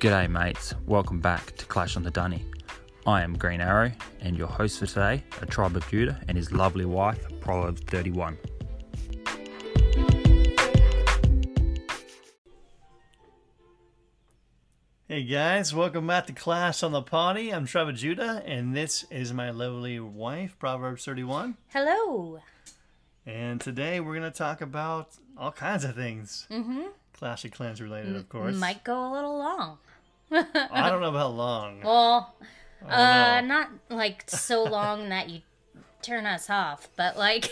G'day, mates. Welcome back to Clash on the Dunny. I am Green Arrow, and your host for today, a tribe of Judah and his lovely wife, Proverbs 31. Hey guys, welcome back to Clash on the Potty. I'm Tribe of Judah, and this is my lovely wife, Proverbs 31. Hello. And today we're going to talk about all kinds of things. Mm-hmm. Clash of Clans related, of course. Might go a little long. I don't know about long. Well, uh, not like so long that you turn us off, but like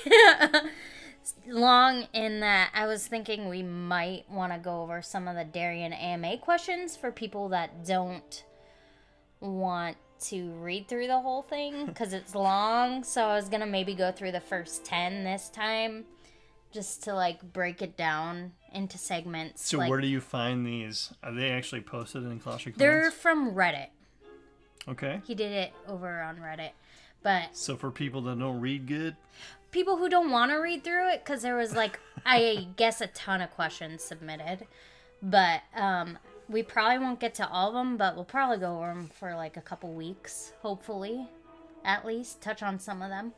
long in that I was thinking we might want to go over some of the Darian AMA questions for people that don't want to read through the whole thing because it's long. So I was gonna maybe go through the first ten this time, just to like break it down into segments. So like, where do you find these? Are they actually posted in Clash of Clans? They're from Reddit. Okay. He did it over on Reddit. But So for people that don't read good, people who don't want to read through it, because there was like, I guess, a ton of questions submitted. But um, we probably won't get to all of them, but we'll probably go over them for like a couple weeks, hopefully, at least, touch on some of them.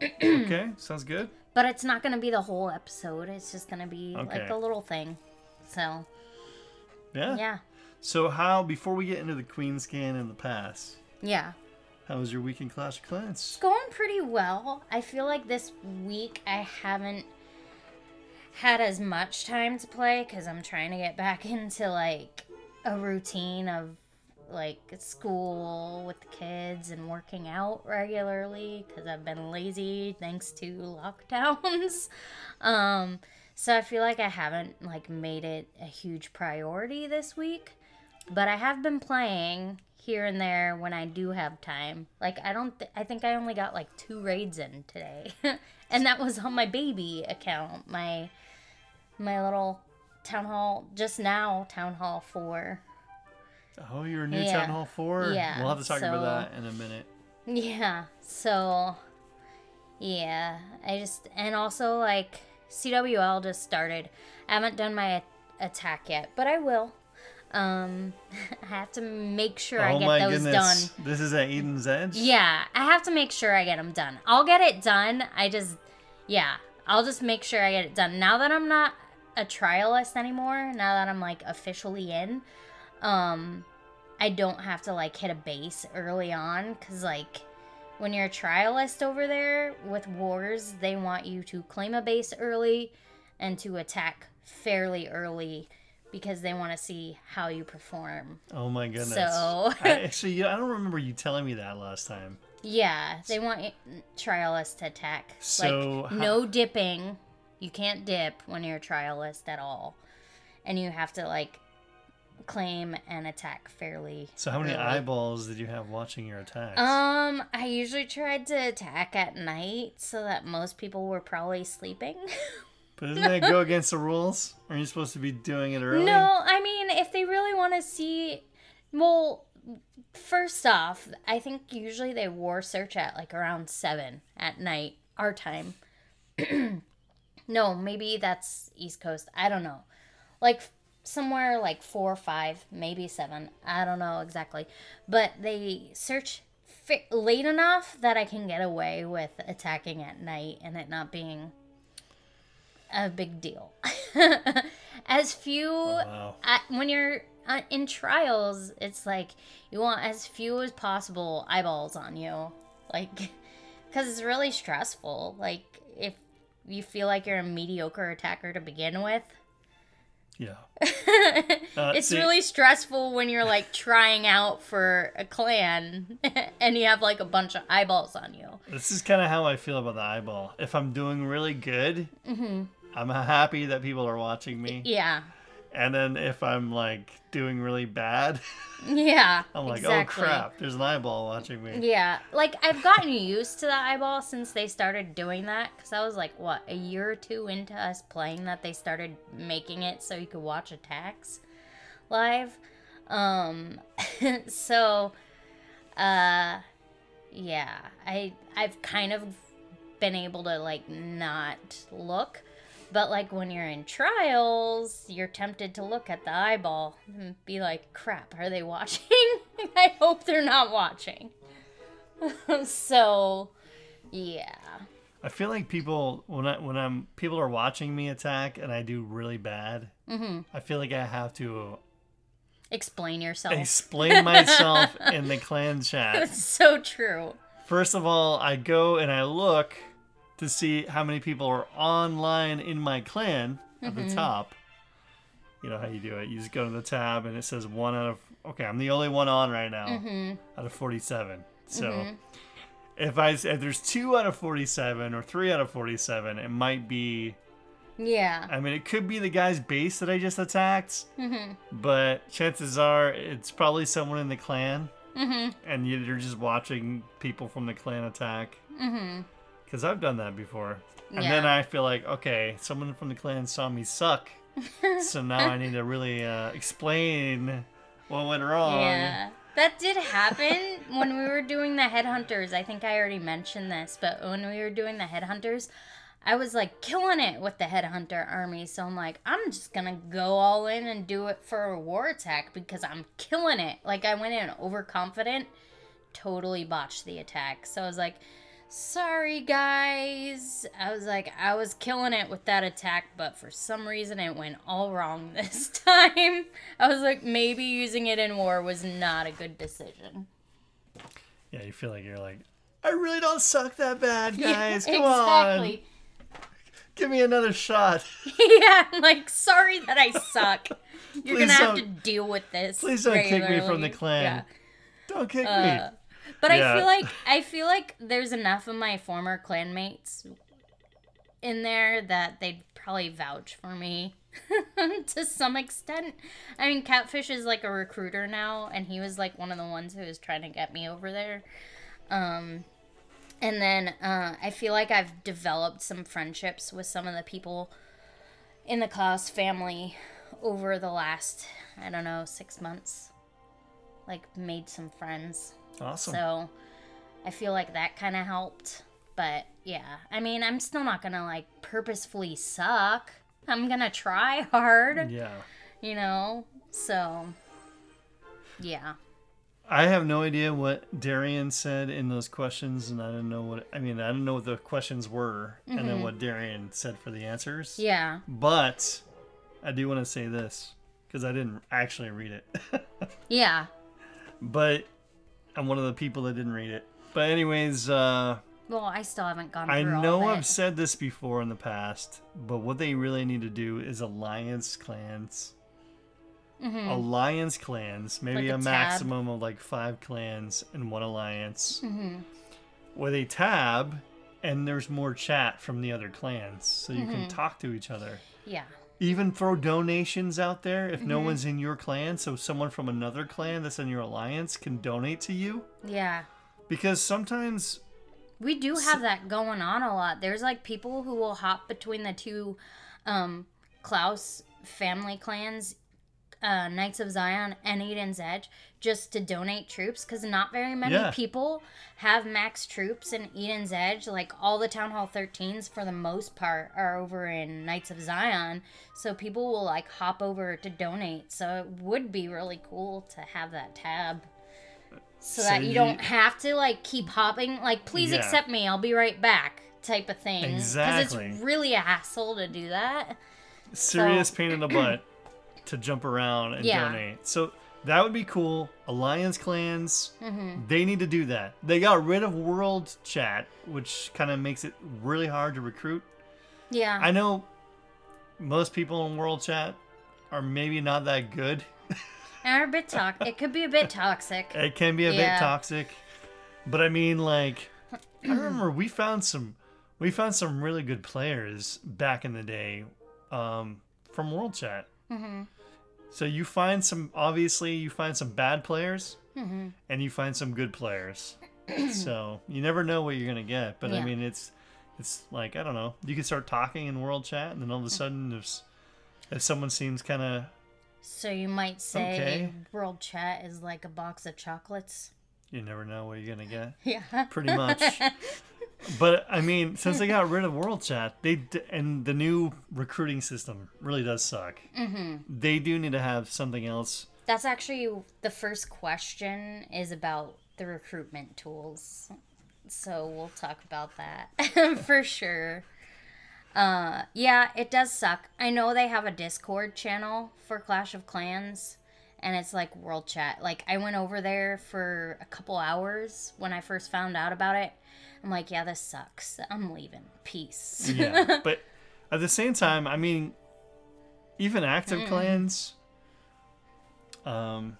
okay, sounds good. But it's not going to be the whole episode. It's just going to be Okay. like a little thing. So, Yeah. yeah. So how before we get into the Queen scan and the pass, Yeah. how was your week in Clash of Clans? It's going pretty well. I feel like this week I haven't had as much time to play because I'm trying to get back into like a routine of like school with the kids and working out regularly because I've been lazy thanks to lockdowns. um, so I feel like I haven't like made it a huge priority this week, but I have been playing here and there when I do have time. Like I don't th- I think I only got like two raids in today. and that was on my baby account. My my little town hall just now town hall 4. Oh, you're new Yeah. Town Hall 4? Yeah, We'll have to talk so- about that in a minute. Yeah. So yeah, I just and also like CWL just started. I haven't done my attack yet, but I will. Um I have to make sure I oh get my those goodness. done. This is at Eden's Edge? Yeah, I have to make sure I get them done. I'll get it done. I just, yeah, I'll just make sure I get it done. Now that I'm not a trialist anymore, now that I'm like officially in, um, I don't have to like hit a base early on because like when you're a trialist over there with wars, they want you to claim a base early and to attack fairly early because they want to see how you perform. Oh my goodness. So- I, actually, I don't remember you telling me that last time. Yeah, they want trialists to attack. So like how- no dipping. You can't dip when you're a trialist at all, and you have to like claim and attack fairly. So how many early. eyeballs did you have watching your attacks? Um, I usually tried to attack at night so that most people were probably sleeping. but doesn't that go against the rules? Aren't you supposed to be doing it early? No, I mean, if they really want to see, well, first off, I think usually they war search at like around seven at night, our time. no, maybe that's East Coast. I don't know. Like somewhere like four or five, maybe seven. I don't know exactly. But they search fi- late enough that I can get away with attacking at night and it not being a big deal. as few Wow. I, when you're uh, in trials, it's like you want as few as possible eyeballs on you, like because it's really stressful. Like if you feel like you're a mediocre attacker to begin with, Yeah. Uh, it's see- really stressful when you're like trying out for a clan and you have like a bunch of eyeballs on you. This is kind of how I feel about the eyeball. If I'm doing really good, I'm happy that people are watching me. Yeah, And then if I'm like doing really bad, yeah. I'm like, exactly. oh crap, there's an eyeball watching me. Yeah, like I've gotten used to the eyeball since they started doing that. Because I was like, what, a year or two into us playing that, they started making it so you could watch attacks live. Um, so, uh, yeah, I I've kind of been able to like not look, But like when you're in trials, you're tempted to look at the eyeball and be like, crap, are they watching? I hope they're not watching. so, yeah. I feel like people when I when I'm people are watching me attack and I do really bad. Mm-hmm. I feel like I have to Explain yourself. explain myself in the clan chat. It's so true. First of all, I go and I look to see how many people are online in my clan at Mm-hmm. the top. You know how you do it. You just go to the tab and it says one out of. Okay, I'm the only one on right now Mm-hmm. out of 47. So if I if there's two out of 47 or three out of 47, it might be. Yeah. I mean, it could be the guy's base that I just attacked, Mm-hmm. but chances are it's probably someone in the clan, Mm-hmm. and you- you're just watching people from the clan attack. Because I've done that before. And Yeah. then I feel like, okay, someone from the clan saw me suck. so now I need to really uh, explain what went wrong. Yeah. That did happen when we were doing the headhunters. I think I already mentioned this, but when we were doing the headhunters, I was like killing it with the headhunter army. So I'm like, I'm just gonna go all in and do it for a war attack because I'm killing it. Like I went in overconfident, totally botched the attack. So I was like, sorry guys. I was like, I was killing it with that attack, but for some reason it went all wrong this time. I was like, maybe using it in war was not a good decision. Yeah, you feel like you're like, I really don't suck that bad, guys. Yeah, Come on. Give me another shot. yeah, I'm like, sorry that I suck. You're gonna have to deal with this. please don't kick me from the clan. Yeah. Don't kick Uh, me. But Yeah. I feel like I feel like there's enough of my former clanmates in there that they'd probably vouch for me to some extent. I mean, Catfish is like a recruiter now, and he was like one of the ones who was trying to get me over there. Um, and then uh, I feel like I've developed some friendships with some of the people in the Cos family over the last I don't know six months. Like made some friends. Awesome. So I feel like that kind of helped. But yeah, I mean, I'm still not gonna like purposefully suck. I'm gonna try hard, yeah. you know? So yeah. I have no idea what Darian said in those questions, and I don't know what I mean. I don't know what the questions were, and then what Darian said for the answers. Mm-hmm. Yeah. But I do want to say this because I didn't actually read it, Yeah. but I'm one of the people that didn't read it. But anyways, uh, Well, I still haven't gone I know I've said this before in the past, but what they really need to do is alliance clans. Alliance clans, maybe Mm-hmm. Like a, a maximum of like five clans in one alliance, Mm-hmm. with a tab, and there's more chat from the other clans, so you Mm-hmm. can talk to each other. Yeah. Even throw donations out there if Mm-hmm. no one's in your clan, so someone from another clan that's in your alliance can donate to you. Yeah. Because sometimes We do have that going on a lot. There's like people who will hop between the two um Klaus family clans, uh Knights of Zion and Eden's Edge, just to donate troops because not very many Yeah. people have max troops in Eden's Edge. Like all the Town Hall 13s for the most part are over in Knights of Zion. So people will like hop over to donate. So it would be really cool to have that tab. So, So that you, you- don't have to like keep hopping like please Yeah. accept me i'll be right back type of thing Exactly. Because it's really a hassle to do that serious So- pain in the butt to jump around and Yeah. donate. So that would be cool. Alliance clans, Mm-hmm. they need to do that. They got rid of world chat, which kind of makes it really hard to recruit. yeah I know most people in world chat are maybe not that good. are a bit toxic it could be a bit toxic It can be a Yeah. bit toxic, but I mean, like, I remember we found some, we found some really good players back in the day, um, from World Chat. Mhm. So you find some, obviously, you find some bad players, Mm-hmm. and you find some good players. so you never know what you're gonna get. But I mean, it's, it's like I don't know. You can start talking in World Chat, and then all of a sudden, there's, if someone seems kind of so you might say Okay. world chat is like a box of chocolates you never know what you're gonna get. yeah Pretty much. But I mean, since they got rid of World Chat, they d- and the new recruiting system really does suck. Mm-hmm. They do need to have something else. That's actually the first question is about the recruitment tools. So we'll talk about that for sure. Uh, yeah, it does suck. I know they have a Discord channel for Clash of Clans, and it's like world chat. Like I went over there for a couple hours when I first found out about it. I'm like, yeah, this sucks. I'm leaving. Peace. Yeah, but at the same time, I mean, even active clans, um,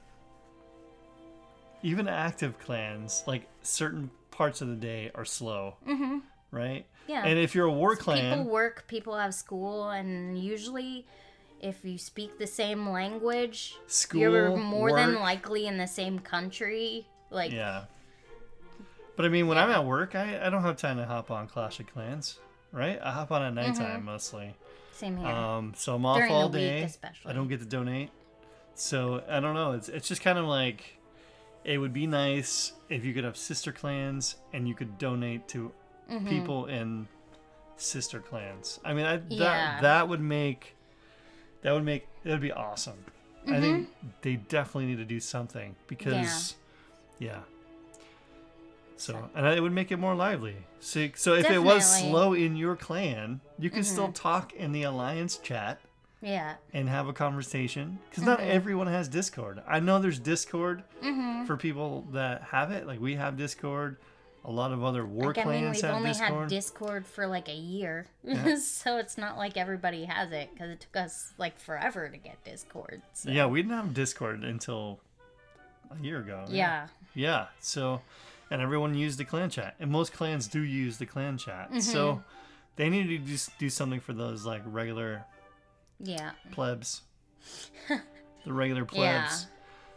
even active clans, like certain parts of the day are slow, mm-hmm. right? Yeah. And if you're a war clan, people work, people have school, and usually, if you speak the same language, School, you're more than likely in the same country. Like, yeah. But I mean, when I'm at work, I, I don't have time to hop on Clash of Clans, right? I hop on at nighttime mostly. same here. Um, so I'm off During the all day. I don't get to donate. So I don't know. It's it's just kind of like it would be nice if you could have sister clans and you could donate to Mm-hmm. people in sister clans. I mean, I, that Yeah. that would make that would make that would be awesome. I think Mm-hmm. they definitely need to do something because yeah. So, and it would make it more lively. So, so if it was slow in your clan, you can still talk in the alliance chat yeah. and have a conversation because not Mm-hmm. everyone has discord i know there's discord for people that have it like we have discord a lot of other war Like, I mean, clans we've have only discord had Discord for like a year, so it's not like everybody has it because it took us like forever to get Discord. So. yeah we didn't have discord until a year ago Yeah. yeah so and everyone used the clan chat and most clans do use the clan chat Mm-hmm. so they need to just do something for those like regular Yeah. plebs the regular Yeah. plebs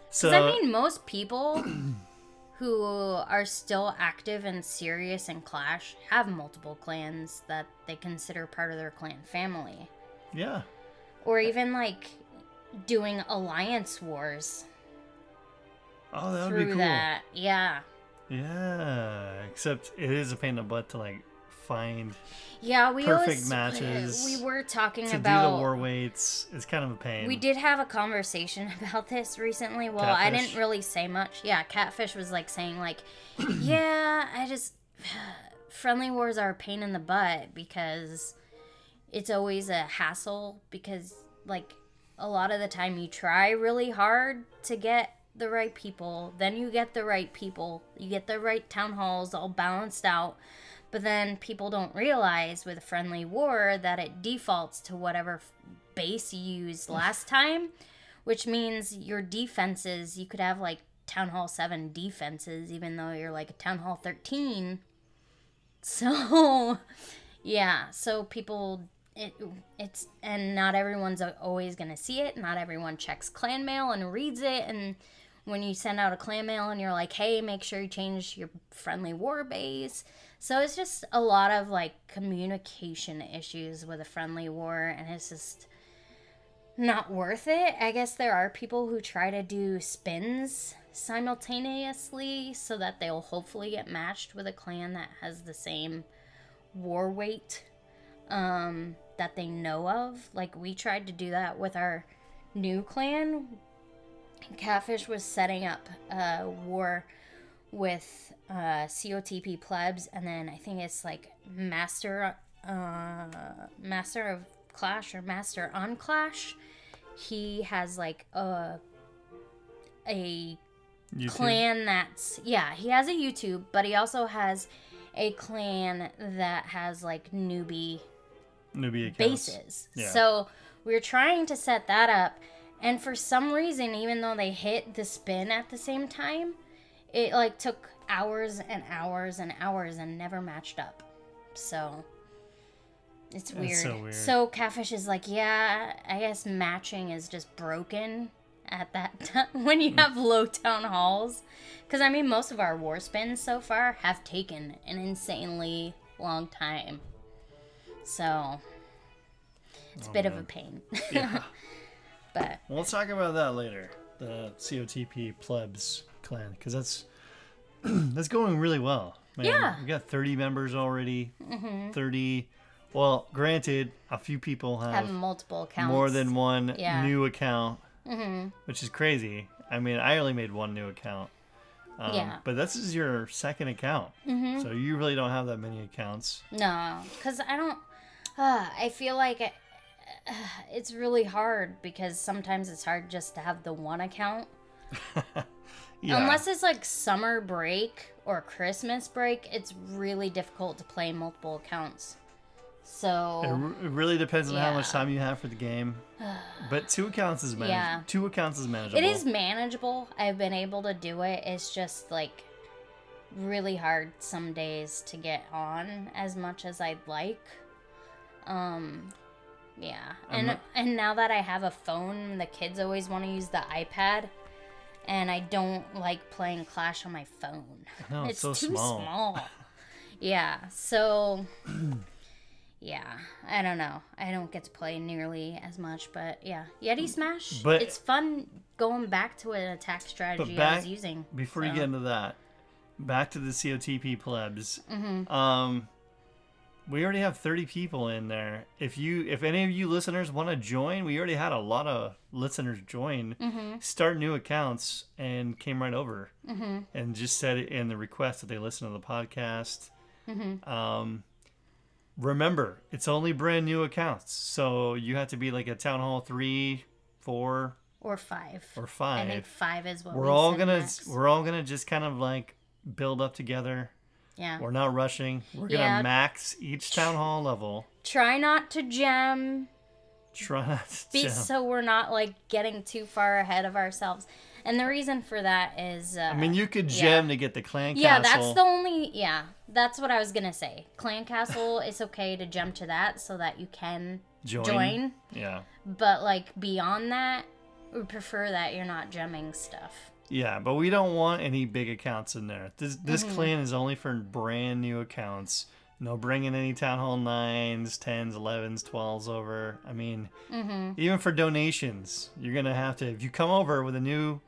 so I mean, most people who are still active and serious in Clash have multiple clans that they consider part of their clan family. yeah Or even like doing alliance wars oh that would be through cool that. Yeah. Yeah, except it is a pain in the butt to like find Yeah, we Perfect always, matches We were talking about to about do the war weights. It's kind of a pain. We did have a conversation about this recently. Well, I didn't really say much. Yeah, Catfish was like saying like, "Yeah, I just friendly wars are a pain in the butt because it's always a hassle because like a lot of the time you try really hard to get the right people, then you get the right people, you get the right town halls all balanced out." But then people don't realize with a friendly war that it defaults to whatever base you used last time, which means your defenses, you could have like Town Hall 7 defenses, even though you're like a Town Hall 13. So, yeah, so people. It, it's and not everyone's always gonna see it. Not everyone checks clan mail and reads it. And when you send out a clan mail and you're like, "Hey, make sure you change your friendly war base," so it's just a lot of like communication issues with a friendly war, and it's just not worth it. I guess there are people who try to do spins simultaneously so that they'll hopefully get matched with a clan that has the same war weight um, that they know of. Like we tried to do that with our new clan. Catfish was setting up a war with uh, COTP plebs, and then I think it's like master, uh, master of Clash or master on Clash. He has like a a YouTube. clan that's yeah he has a youtube but he also has a clan that has like newbie newbie accounts. bases Yeah. so we're trying to set that up and for some reason even though they hit the spin at the same time it like took hours and hours and hours and never matched up so it's weird. so weird. So Catfish is like, yeah, I guess matching is just broken at that time when you hmm. have low town halls. Because I mean, most of our war spins so far have taken an insanely long time. So it's oh, a bit of a pain. Oh, Yeah. but Well, let's talk about that later. The COTP plebs clan, because that's that's going really well. Man, Yeah. We got 30 members already. 30. Well, granted, a few people have Having multiple accounts. more than one Yeah. new account, which is crazy. I mean, I only made one new account. Um, Yeah. But this is your second account. So you really don't have that many accounts. No, because I don't. Uh, I feel like it's really hard because sometimes it's hard just to have the one account. Yeah. Unless it's like summer break or Christmas break, it's really difficult to play multiple accounts. It, So r- it really depends on how much time you have for the game. But two accounts is manageable. Yeah. Two accounts is manageable. it is manageable. I've been able to do it. It's just like really hard some days to get on as much as I'd like. Um yeah. And not- and now that I have a phone, the kids always want to use the iPad and I don't like playing Clash on my phone. know, it's so too small. small. yeah. So yeah, I don't know. I don't get to play nearly as much, but yeah, Yeti Smash. But- it's fun going back to an attack strategy I was using. Before you get into that, back to the COTP plebs. Mm-hmm. Um, we already have 30 people in there. If you, if any of you listeners want to join, we already had a lot of listeners join, Mm-hmm. start new accounts, and came right over and just said it in the request that they listen to the podcast. Mm-hmm. Um, remember, it's only brand new accounts, so you have to be like a town hall three, four, or five. or five I think five is what we're we all gonna max. we're all gonna just kind of like build up together yeah. we're not rushing we're gonna Yeah. max each town hall level Try not to gem, try not to be, jump. so we're not like getting too far ahead of ourselves. And the reason for that is, uh, i mean you could yeah. gem to get the clan yeah, castle that's the only yeah. That's what I was gonna say. Clan Castle, it's okay to jump to that so that you can join. join. yeah But like beyond that, we prefer that you're not gemming stuff. Yeah but we don't want any big accounts in there this this Mm-hmm. clan is only for brand new accounts no bringing any town hall 9s 10s 11s 12s over i mean Mm-hmm. even for donations you're gonna have to if you come over with a new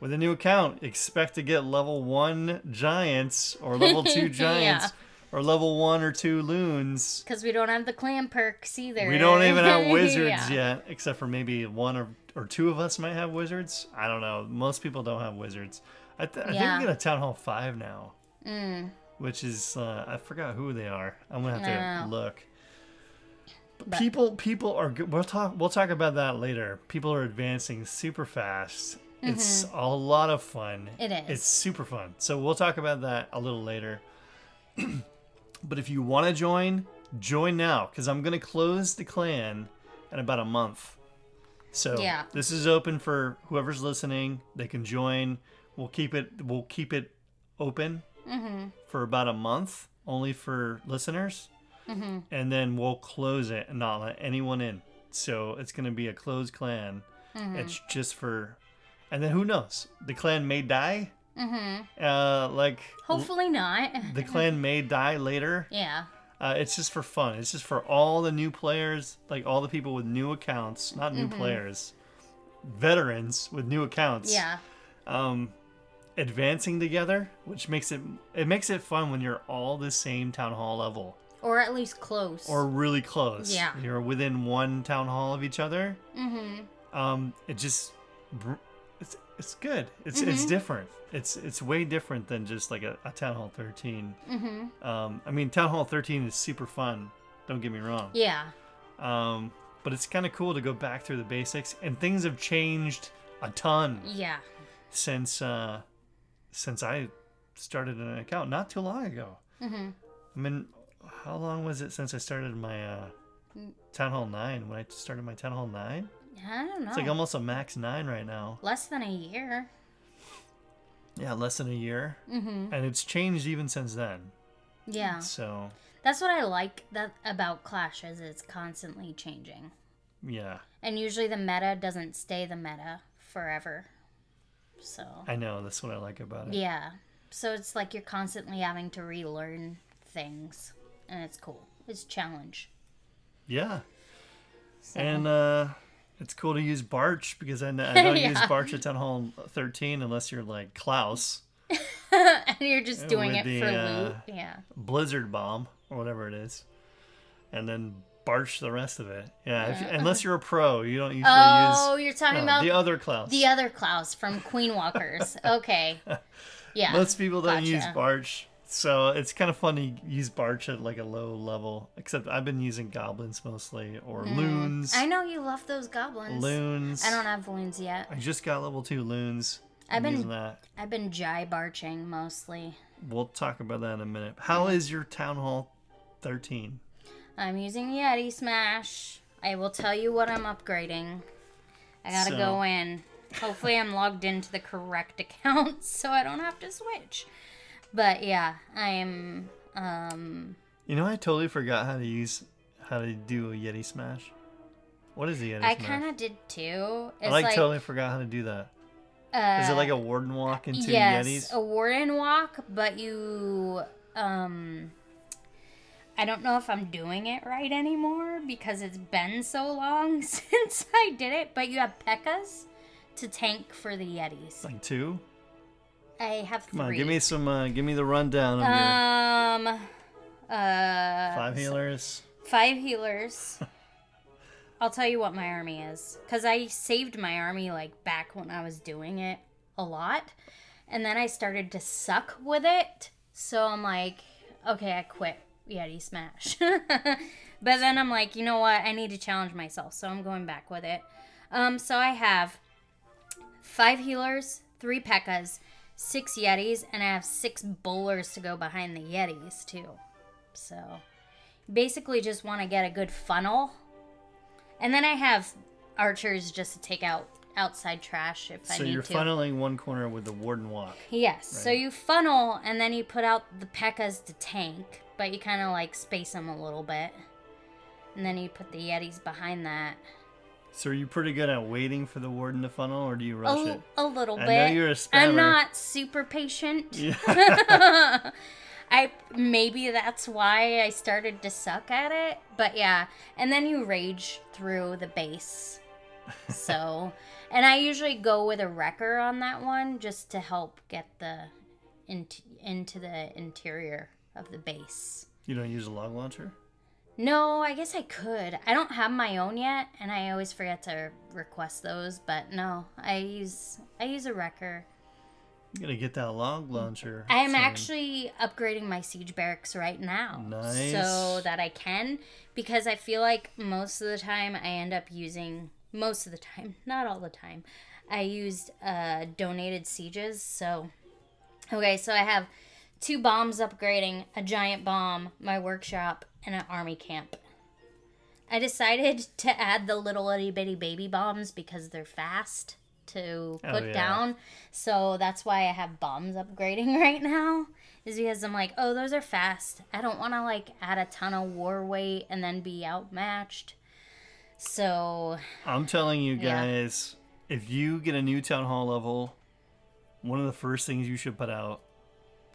with a new account expect to get level one giants or level two giants Yeah. or level one or two loons Because we don't have the clan perks either. we don't even have wizards Yeah. yet except for maybe one or, or two of us might have wizards. I don't know. Most people don't have wizards. I, th- I Yeah. think we get a town hall 5 now. Mm, which is uh, i forgot who they are. I'm gonna have to look. But But- people people are good we'll talk we'll talk about that later. People are advancing super fast. It's a lot of fun. Mm-hmm. It is. it's super fun. So we'll talk about that a little later. But if you want to join join now because i'm gonna close the clan in about a month so Yeah. this is open for whoever's listening they can join we'll keep it we'll keep it open mm-hmm. for about a month only for listeners Mm-hmm. and then we'll close it and not let anyone in so it's going to be a closed clan Mm-hmm. it's just for and then who knows the clan may die Mm-hmm. uh like Hopefully not. the clan may die later yeah. Uh, it's just for fun it's just for all the new players like all the people with new accounts not new players veterans with new accounts Yeah. um advancing together which makes it it makes it fun when you're all the same town hall level Or at least close. or really close. Yeah. You're within one town hall of each other. mm-hmm. Um, it just, br- it's it's good. It's it's Mm-hmm. different. It's it's way different than just like a, a town hall 13. Mm-hmm. Um, I mean, town hall 13 is super fun. Don't get me wrong. Yeah. Um, but it's kind of cool to go back through the basics, and things have changed a ton Yeah. since uh, since I started an account not too long ago. Mm-hmm. I mean, how long was it since I started my uh, Town Hall 9? When I started my Town Hall 9? I don't know. It's like almost a max 9 right now. Less than a year. Yeah, less than a year. Mm-hmm. And it's changed even since then. Yeah. So, That's what I like that about Clash is it's constantly changing. yeah. And usually the meta doesn't stay the meta forever. So I know. That's what I like about it. Yeah. So it's like you're constantly having to relearn things. And it's cool. It's challenge. Yeah. So. And uh, it's cool to use Barch because I, I don't use Barch at Town Hall 13 unless you're like Klaus. and you're just doing it the, for uh, loot. Yeah. Blizzard bomb or whatever it is, and then barch the rest of it. Yeah, if, unless you're a pro, you don't usually Oh, use Oh, you're talking no, about the other Klaus. the other Klaus from Queen Walkers. Okay. Yeah. Most people don't use barch, so it's kind of fun to use barch at like a low level. Except I've been using goblins mostly or loons. Mm. I know you love those goblins. Loons. I don't have loons yet. I just got level two loons. I've I'm been- using that. I've been jai barching mostly. We'll talk about that in a minute. How is your town hall 13? I'm using Yeti Smash. I will tell you what I'm upgrading. I gotta So- go in. Hopefully, I'm logged into the correct account so I don't have to switch. But yeah, I'm. Um, You know, I totally forgot how to use how to do a Yeti smash. What is the Yeti I smash? kind of did too. I like, like, totally forgot how to do that. uh, Is it like a warden walk into yes, Yetis? a warden walk, but you um I don't know if I'm doing it right anymore because it's been so long since I did it, but you have Pekkas to tank for the Yetis. Like two? I have Come three. on, give me some. Uh, give me the rundown your um uh five healers. five healers. I'll tell you what my army is cuz I saved my army like back when I was doing it a lot and then I started to suck with it. So I'm like, okay, I quit Yeti Smash. but then I'm like, you know what? I need to challenge myself. So I'm going back with it. Um so I have five healers, three Pekkas, six Yetis, and I have six bowlers to go behind the Yetis too. So basically just want to get a good funnel. And then I have archers just to take out outside trash if I need to. So you're funneling one corner with the warden walk. Yes. So you funnel and then you put out the pekkas to tank, but you kind of like space them a little bit. And then you put the yetis behind that. So are you pretty good at waiting for the warden to funnel, or do you rush it? a little I bit. I know you're a I'm not super patient. Yeah. I maybe that's why I started to suck at it. But yeah, and then you rage through the base. So, and I usually go with a wrecker on that one just to help get the into into the interior of the base. you don't use a log launcher? No, I guess I could. I don't have my own yet, and I always forget to request those. But no, I use I use a wrecker. You gotta get that log launcher. I am soon. actually upgrading my siege barracks right now. Nice. So that I can because I feel like most of the time I end up using most of the time, not all the time. I used uh donated sieges, so Okay, so I have two bombs upgrading, a giant bomb, my workshop, and an army camp. I decided to add the little itty bitty baby bombs because they're fast to Oh, put yeah. down. So that's why I have bombs upgrading right now. Is because I'm like, oh, those are fast. I don't want to like add a ton of war weight and then be outmatched. So I'm telling you Yeah. guys, if you get a new town hall level, one of the first things you should put out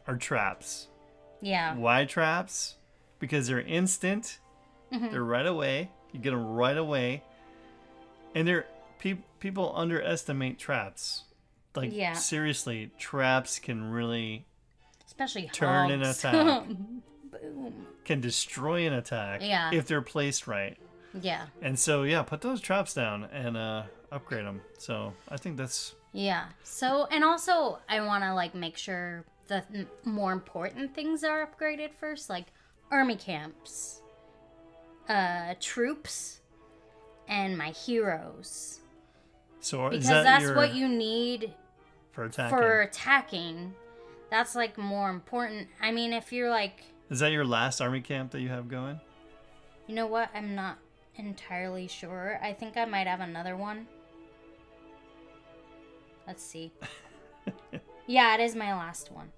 are traps. yeah, Why traps? Because they're instant. Mm-hmm. They're right away. You get them right away, and they're pe- people underestimate traps. Like Yeah. seriously, traps can really especially Turn hogs. attack. Boom. can destroy an attack Yeah. if they're placed right. Yeah. And so yeah, put those traps down and uh, upgrade them. So I think that's Yeah. So, and also, I want to like make sure the more important things are upgraded first, like army camps, uh, troops, and my heroes, so. because that that's your, what you need for attacking? for attacking. That's like more important. I mean, if you're like, Is that your last army camp that you have going? you know what, I'm not entirely sure. I think I might have another one. Let's see. yeah, it is my last one.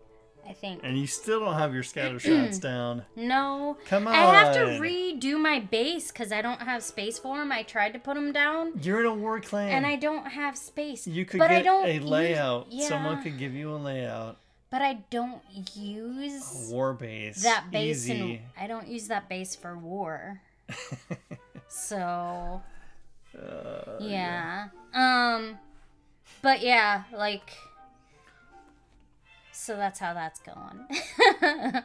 I think. And you still don't have your scatter shots down. No. Come on. I have to redo my base because I don't have space for them. I tried to put them down, You're in a war clan. and I don't have space. You could but I get don't a use- layout. yeah, Someone could give you a layout. But I don't use War base. that base, Easy. and I don't use that base for war. so Uh, yeah. Um. But yeah, like. So that's how that's going.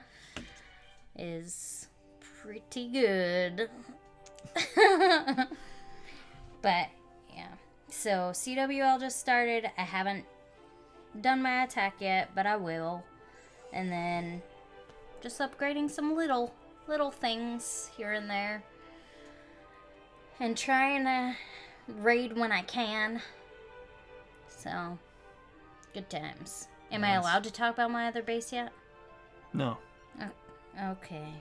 is pretty good. but yeah. So CWL just started. I haven't done my attack yet, but I will. And then just upgrading some little little things here and there. And trying to raid when I can. So good times. Am I allowed to talk about my other base yet? No. Okay.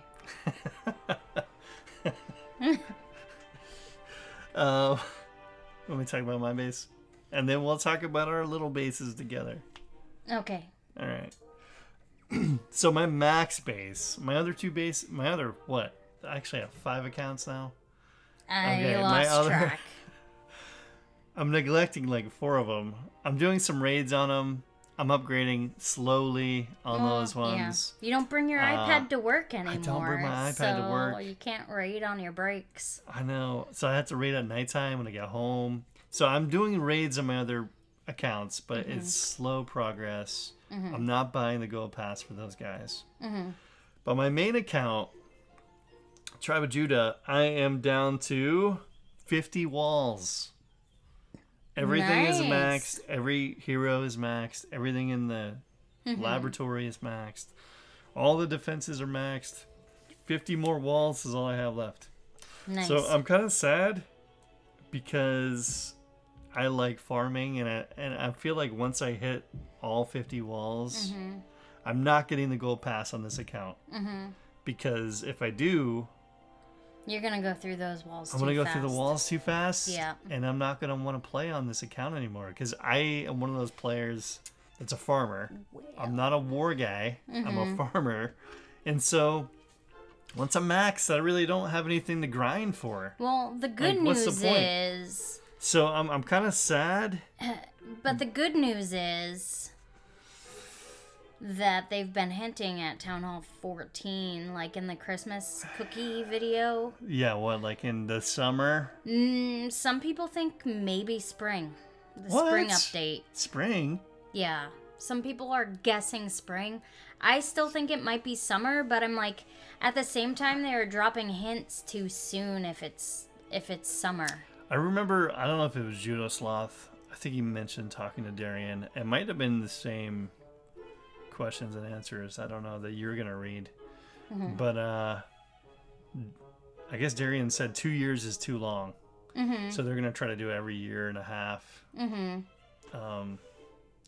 Uh, let me talk about my base, and then we'll talk about our little bases together. Okay. All right. so my max base, my other two base, my other what? I actually have five accounts now. I Okay, my lost other- track. I'm neglecting like four of them. I'm doing some raids on them. I'm upgrading slowly on Well, those ones. Yeah. You don't bring your Uh, iPad to work anymore. I don't bring my iPad to so work. You can't raid on your breaks. I know. So I had to raid at nighttime when I get home. So I'm doing raids on my other accounts, but Mm-hmm. it's slow progress. I'm not buying the gold pass for those guys. Mm-hmm. But my main account, Tribe of Judah, I am down to 50 walls. Everything is maxed. Every hero is maxed. Everything in the Mm-hmm. laboratory is maxed. All the defenses are maxed. 50 more walls is all I have left. Nice. So I'm kind of sad because I like farming and I, and I feel like once I hit all 50 walls, Mm-hmm. I'm not getting the gold pass on this account. Mm-hmm. Because if I do, You're gonna go through those walls. I'm going to too go through the walls too fast. Yeah. And I'm not going to want to play on this account anymore because I am one of those players that's a farmer. I'm not a war guy, I'm Mm-hmm. a farmer. And so once I'm maxed, I really don't have anything to grind for. Well, the good Like, what's the news point? is, So I'm, I'm kind of sad. but the good news is that they've been hinting at Town Hall 14, like in the Christmas cookie video. Yeah, what, like in the summer? Mm, some people think maybe spring, the What? spring update. Spring? Yeah. Some people are guessing spring. I still think it might be summer, but I'm like at the same time they are dropping hints too soon if it's if it's summer. I remember, I don't know if it was Judo Sloth. I think he mentioned talking to Darian. It might have been the same questions and answers. I don't know that you're going to read. Mm-hmm. But uh I guess Darian said two years is too long. Mhm. So they're going to try to do it every year and a half. Mhm. Um,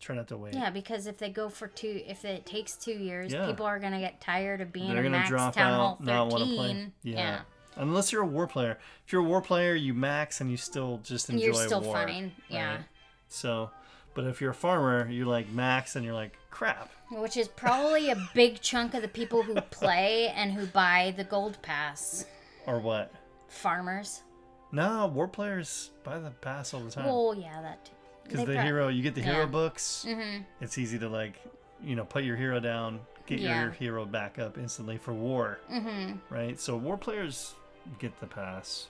try not to wait. Yeah, because if they go for two if it takes 2 years, Yeah. people are going to get tired of being They're a going to max drop town out, 13. not want to play. yeah. Unless you're a war player. If you're a war player, you max and you still just enjoy You're still war, fine. Yeah. right? So, but if you're a farmer, you like max and you're like, crap. Which is probably a big chunk of the people who play and who buy the gold pass. Or what? Farmers. No, war players buy the pass all the time. Well, yeah, that too. Because the hero, you get the hero yeah. books. Mhm. It's easy to like, you know, put your hero down, get Yeah. your hero back up instantly for war, Mm-hmm. right? So war players get the pass.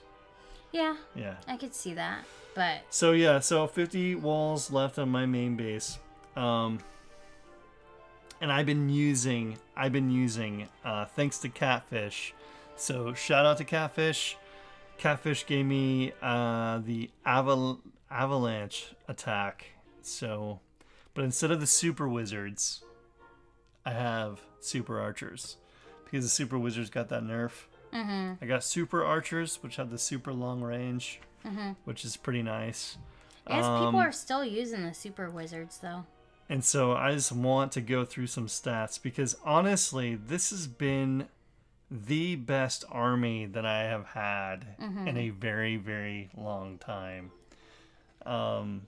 Yeah, Yeah. I could see that. But So yeah, so 50 walls left on my main base. Um and I've been using I've been using uh thanks to Catfish. So shout out to Catfish. Catfish gave me uh the aval- avalanche attack. So but instead of the super wizards, I have super archers. Because the super wizards got that nerf. Mhm. I got super archers, which have the super long range, Mhm. which is pretty nice. I guess Um, people are still using the super wizards though. And so I just want to go through some stats because honestly, this has been the best army that I have had in a very, very long time. Um,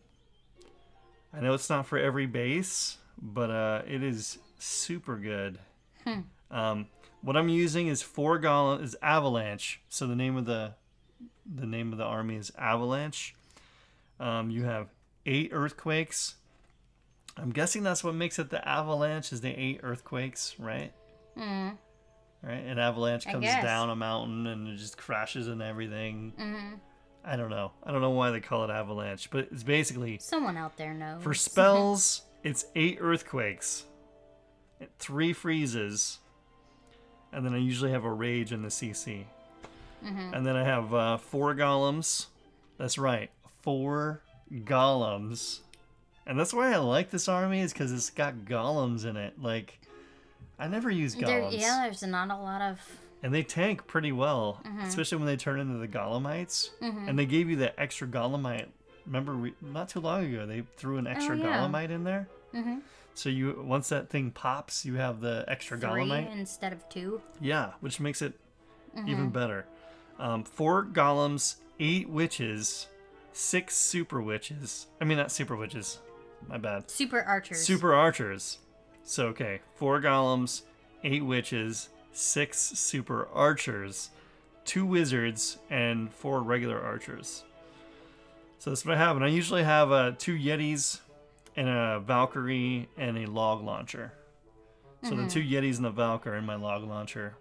I know it's not for every base, but uh, it is super good. Um, what I'm using is four golem is avalanche. So the name of the the name of the army is avalanche. Um, you have eight earthquakes. I'm guessing that's what makes it the avalanche is the eight earthquakes, right? Mm. Right, an avalanche comes down a mountain and it just crashes and everything. Mhm. I don't know. I don't know why they call it avalanche, but it's basically Someone out there knows. for spells. it's eight earthquakes. three freezes, and then I usually have a rage in the CC. And then I have uh, four golems. That's right, four golems. And that's why I like this army is because it's got golems in it. Like, I never use There, golems, yeah, there's not a lot of. and they tank pretty well, Mm-hmm. especially when they turn into the golemites. And they gave you that extra golemite. Remember, we, not too long ago, they threw an extra Oh, yeah. golemite in there. Mhm. So you once that thing pops, you have the extra Three golemite. instead of two. Yeah, which makes it Mm-hmm. even better. Um, four golems, eight witches, six super witches. I mean, not super witches. My bad. Super archers. Super archers. So, okay, four golems, eight witches, six super archers, two wizards, and four regular archers. So that's what I have. And I usually have uh, two Yetis and a Valkyrie and a log launcher. So the two Yetis and the Valk are in my log launcher.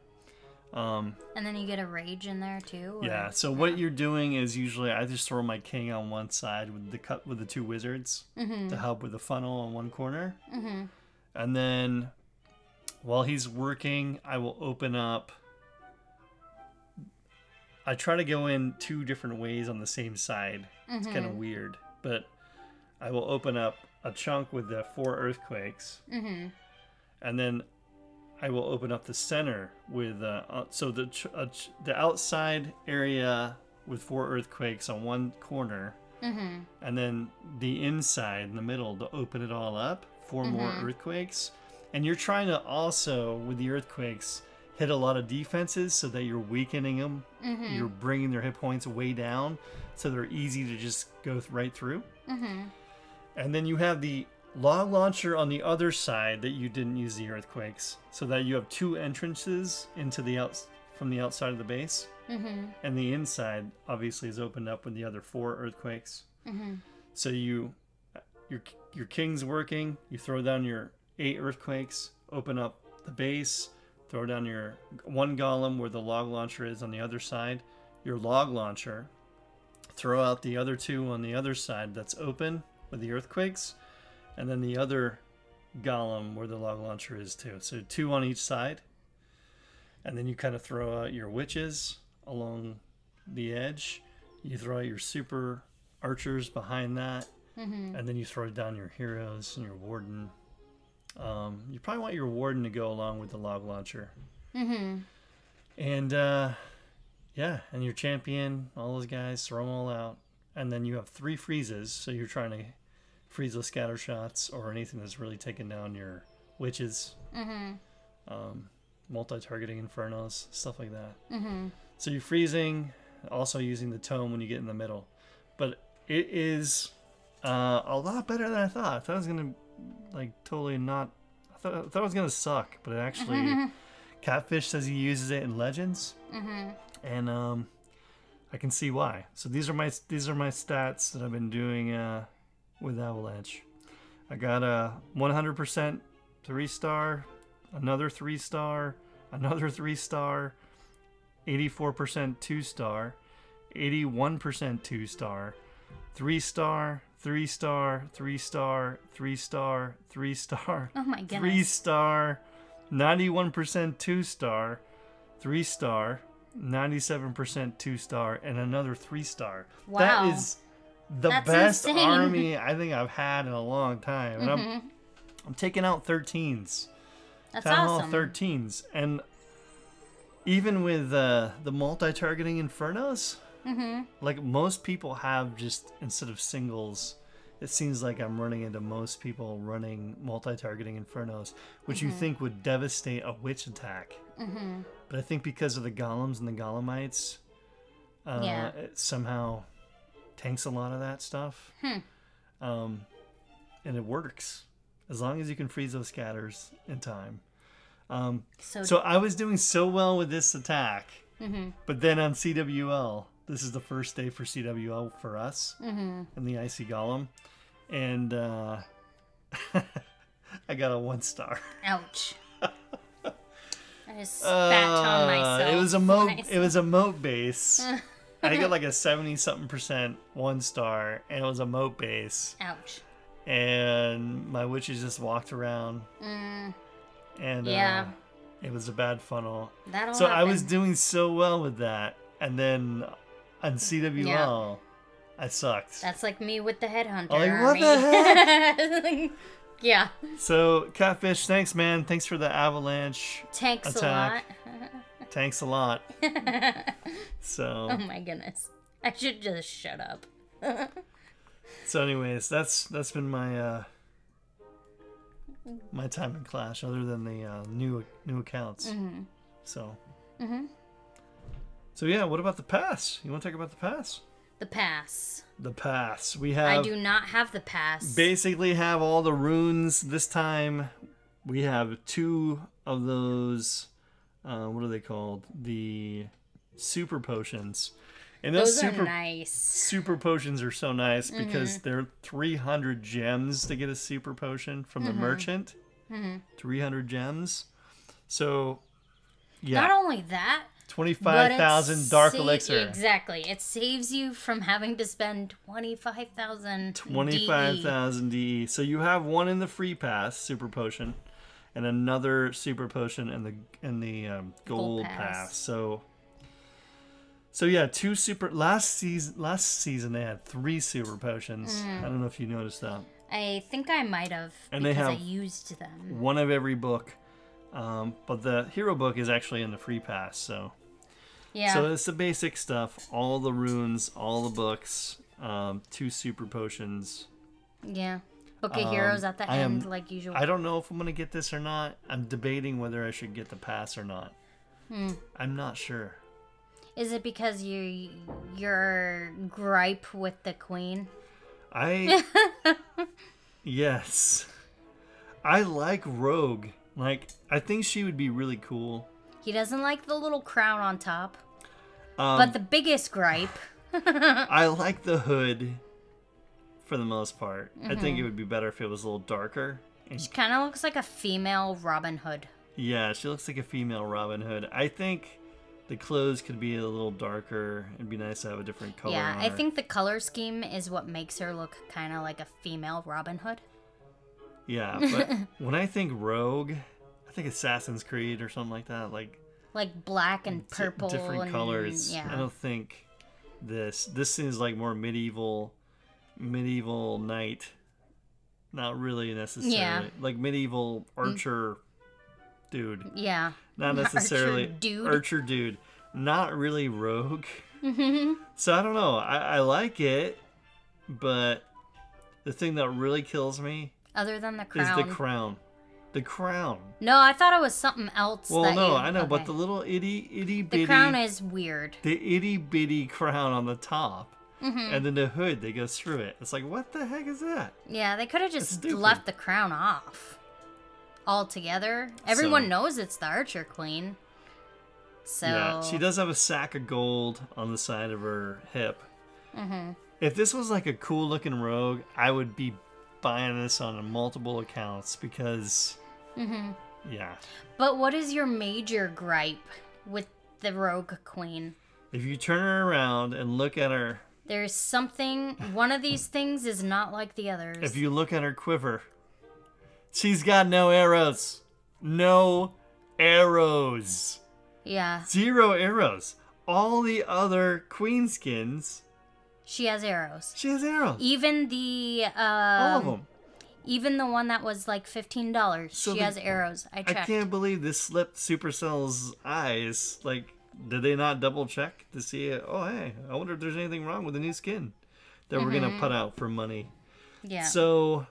Um, And then you get a rage in there too. or- yeah. So what you're doing is usually I just throw my king on one side with the cut with the two wizards to help with the funnel on one corner, Mhm. and then while he's working, I will open up. I try to go in two different ways on the same side. It's kind of weird, but I will open up a chunk with the four earthquakes, Mhm. and then I will open up the center with uh, uh, so the ch- uh, ch- the outside area with four earthquakes on one corner, Mhm. and then the inside in the middle to open it all up. 4 more Mm-hmm. earthquakes, and you're trying to also with the earthquakes hit a lot of defenses so that you're weakening them. Mm-hmm. You're bringing their hit points way down, so they're easy to just go th- right through. And then you have the log launcher on the other side that you didn't use the earthquakes, so that you have two entrances into the outs from the outside of the base, Mhm. and the inside obviously is opened up with the other four earthquakes. Mhm. So you, your your king's working. You throw down your eight earthquakes, open up the base, throw down your one golem where the log launcher is on the other side. Your log launcher, throw out the other two on the other side that's open with the earthquakes, and then the other golem where the log launcher is too. So two on each side, and then you kind of throw out your witches along the edge. You throw out your super archers behind that, Mhm. and then you throw down your heroes and your warden. Um, you probably want your warden to go along with the log launcher, Mm-hmm. and uh, yeah, and your champion, all those guys, throw them all out, and then you have three freezes. So you're trying to freeze those scatter shots or anything that's really taking down your witches, Mhm. um, multi-targeting infernos, stuff like that. Mhm. So you're freezing, also using the tome when you get in the middle. But it is uh, a lot better than I thought. I thought it was gonna like totally not. I thought, I thought it was gonna suck, but it actually. Catfish says he uses it in Legends, Mhm. and um, I can see why. So these are my these are my stats that I've been doing uh, with Avalanche. I got a 100% three star, another three star, another three star, 84% two star, 81% two star, three star, three star, three star, three star, three star, Oh my three star, 91% two star, three star, 97% two star, and another three star. Wow. That is the That's best insane. army I think I've had in a long time. And I'm, Mhm. I'm taking out 13s. That's Town Hall 13s. And even with uh, the multi targeting infernos, Mhm. like most people have just instead of singles it seems like i'm running into most people running multi-targeting infernos which you think would devastate a witch attack Mhm. but i think because of the golems and the golemites uh, Yeah. it somehow tanks a lot of that stuff Hmm. um, and it works as long as you can freeze those scatters in time um, So, so i was doing so well with this attack Mhm. but then on CWL, this is the first day for CWL for us Mhm. in the Icy Golem, and uh, I got a one star. ouch. I just spat on Uh, myself. it was a moat. It was a moat base. I got like a seventy something percent one star, and it was a moat base. Ouch. And my witches just walked around, Mm. and Yeah. uh, it was a bad funnel. That'll so I was doing so well with that, and then on CWL, I sucked. That's like me with the headhunter. Like, what army. the yeah. So catfish, thanks man, thanks for the avalanche. Tanks Attack. a lot. Thanks a lot. so Oh my goodness. I should just shut up. so anyways, that's that's been my uh my time in Clash, other than the uh, new new accounts. Mm-hmm. So. So yeah, what about the pass? You want to talk about the pass? The pass. The pass. We have I do not have the pass. basically have all the runes this time. We have two of those. Uh, what are they called? The super potions. And those, Those super nice. super potions are so nice Mm-hmm. because they're 300 gems to get a super potion from Mm-hmm. the merchant. 300 gems. So yeah, Not only that, 25,000 dark sa- elixir. Exactly. It saves you from having to spend 25,000 DE. 25,000 DE. So you have one in the free pass, super potion, and another super potion in the in the um, gold, Gold pass. pass. So So yeah, two super last season last season they had 3 super potions. Mm. I don't know if you noticed that. I think I might have And they because I have- used them. One of every book. Um, but the hero book is actually in the free pass, so Yeah. so it's the basic stuff, all the runes, all the books, um, two super potions, yeah. Book of Um, Heroes at the I am- end, like usual. I don't know if I'm gonna get this or not. I'm debating whether I should get the pass or not. Hmm. I'm not sure. Is it because you your gripe with the queen? I yes, I like Rogue. Like I think she would be really cool. He doesn't like the little crown on top. Um, But the biggest gripe, I like the hood for the most part. I Mm-hmm. think it would be better if it was a little darker. And she kind of looks like a female Robin Hood. yeah, she looks like a female Robin Hood. I think the clothes could be a little darker. It'd be nice to have a different color. yeah, I think the color scheme is what makes her look kind of like a female Robin Hood. Yeah, but when I think Rogue, I think Assassin's Creed or something like that. Like Like black and purple different and colors. I don't think this. This seems like more medieval, medieval knight. Not really necessarily. Yeah. Like medieval archer dude. Yeah. Not necessarily Archer dude. Archer dude. Not really rogue. Mm-hmm. So I don't know. I, I like it, but the thing that really kills me Other than the crown, is the crown. The crown. no, I thought it was something else. Well, no, you- I know, but the little itty itty bitty. the crown is weird. the itty bitty crown on the top, Mm-hmm. and then the hood that goes through it. It's like, what the heck is that? Yeah, they could have just left the crown off altogether. Everyone So- knows it's the Archer Queen. So Yeah, she does have a sack of gold on the side of her hip. Mm-hmm. If this was like a cool looking rogue, I would be buying this on multiple accounts because, Mm-hmm. yeah, But what is your major gripe with the Rogue Queen? if you turn her around and look at her, There's something. One of these things is not like the others. if you look at her quiver, she's got no arrows, no arrows. yeah, Zero arrows. All the other queen skins, she has arrows. she has arrows. Even the um, All of them. Even the one that was like fifteen dollars. So she the- has arrows. I I can't believe this slipped Supercell's eyes. Like, did they not double check to see? Oh, hey, I wonder if there's anything wrong with the new skin that we're gonna put out for money. Yeah. So,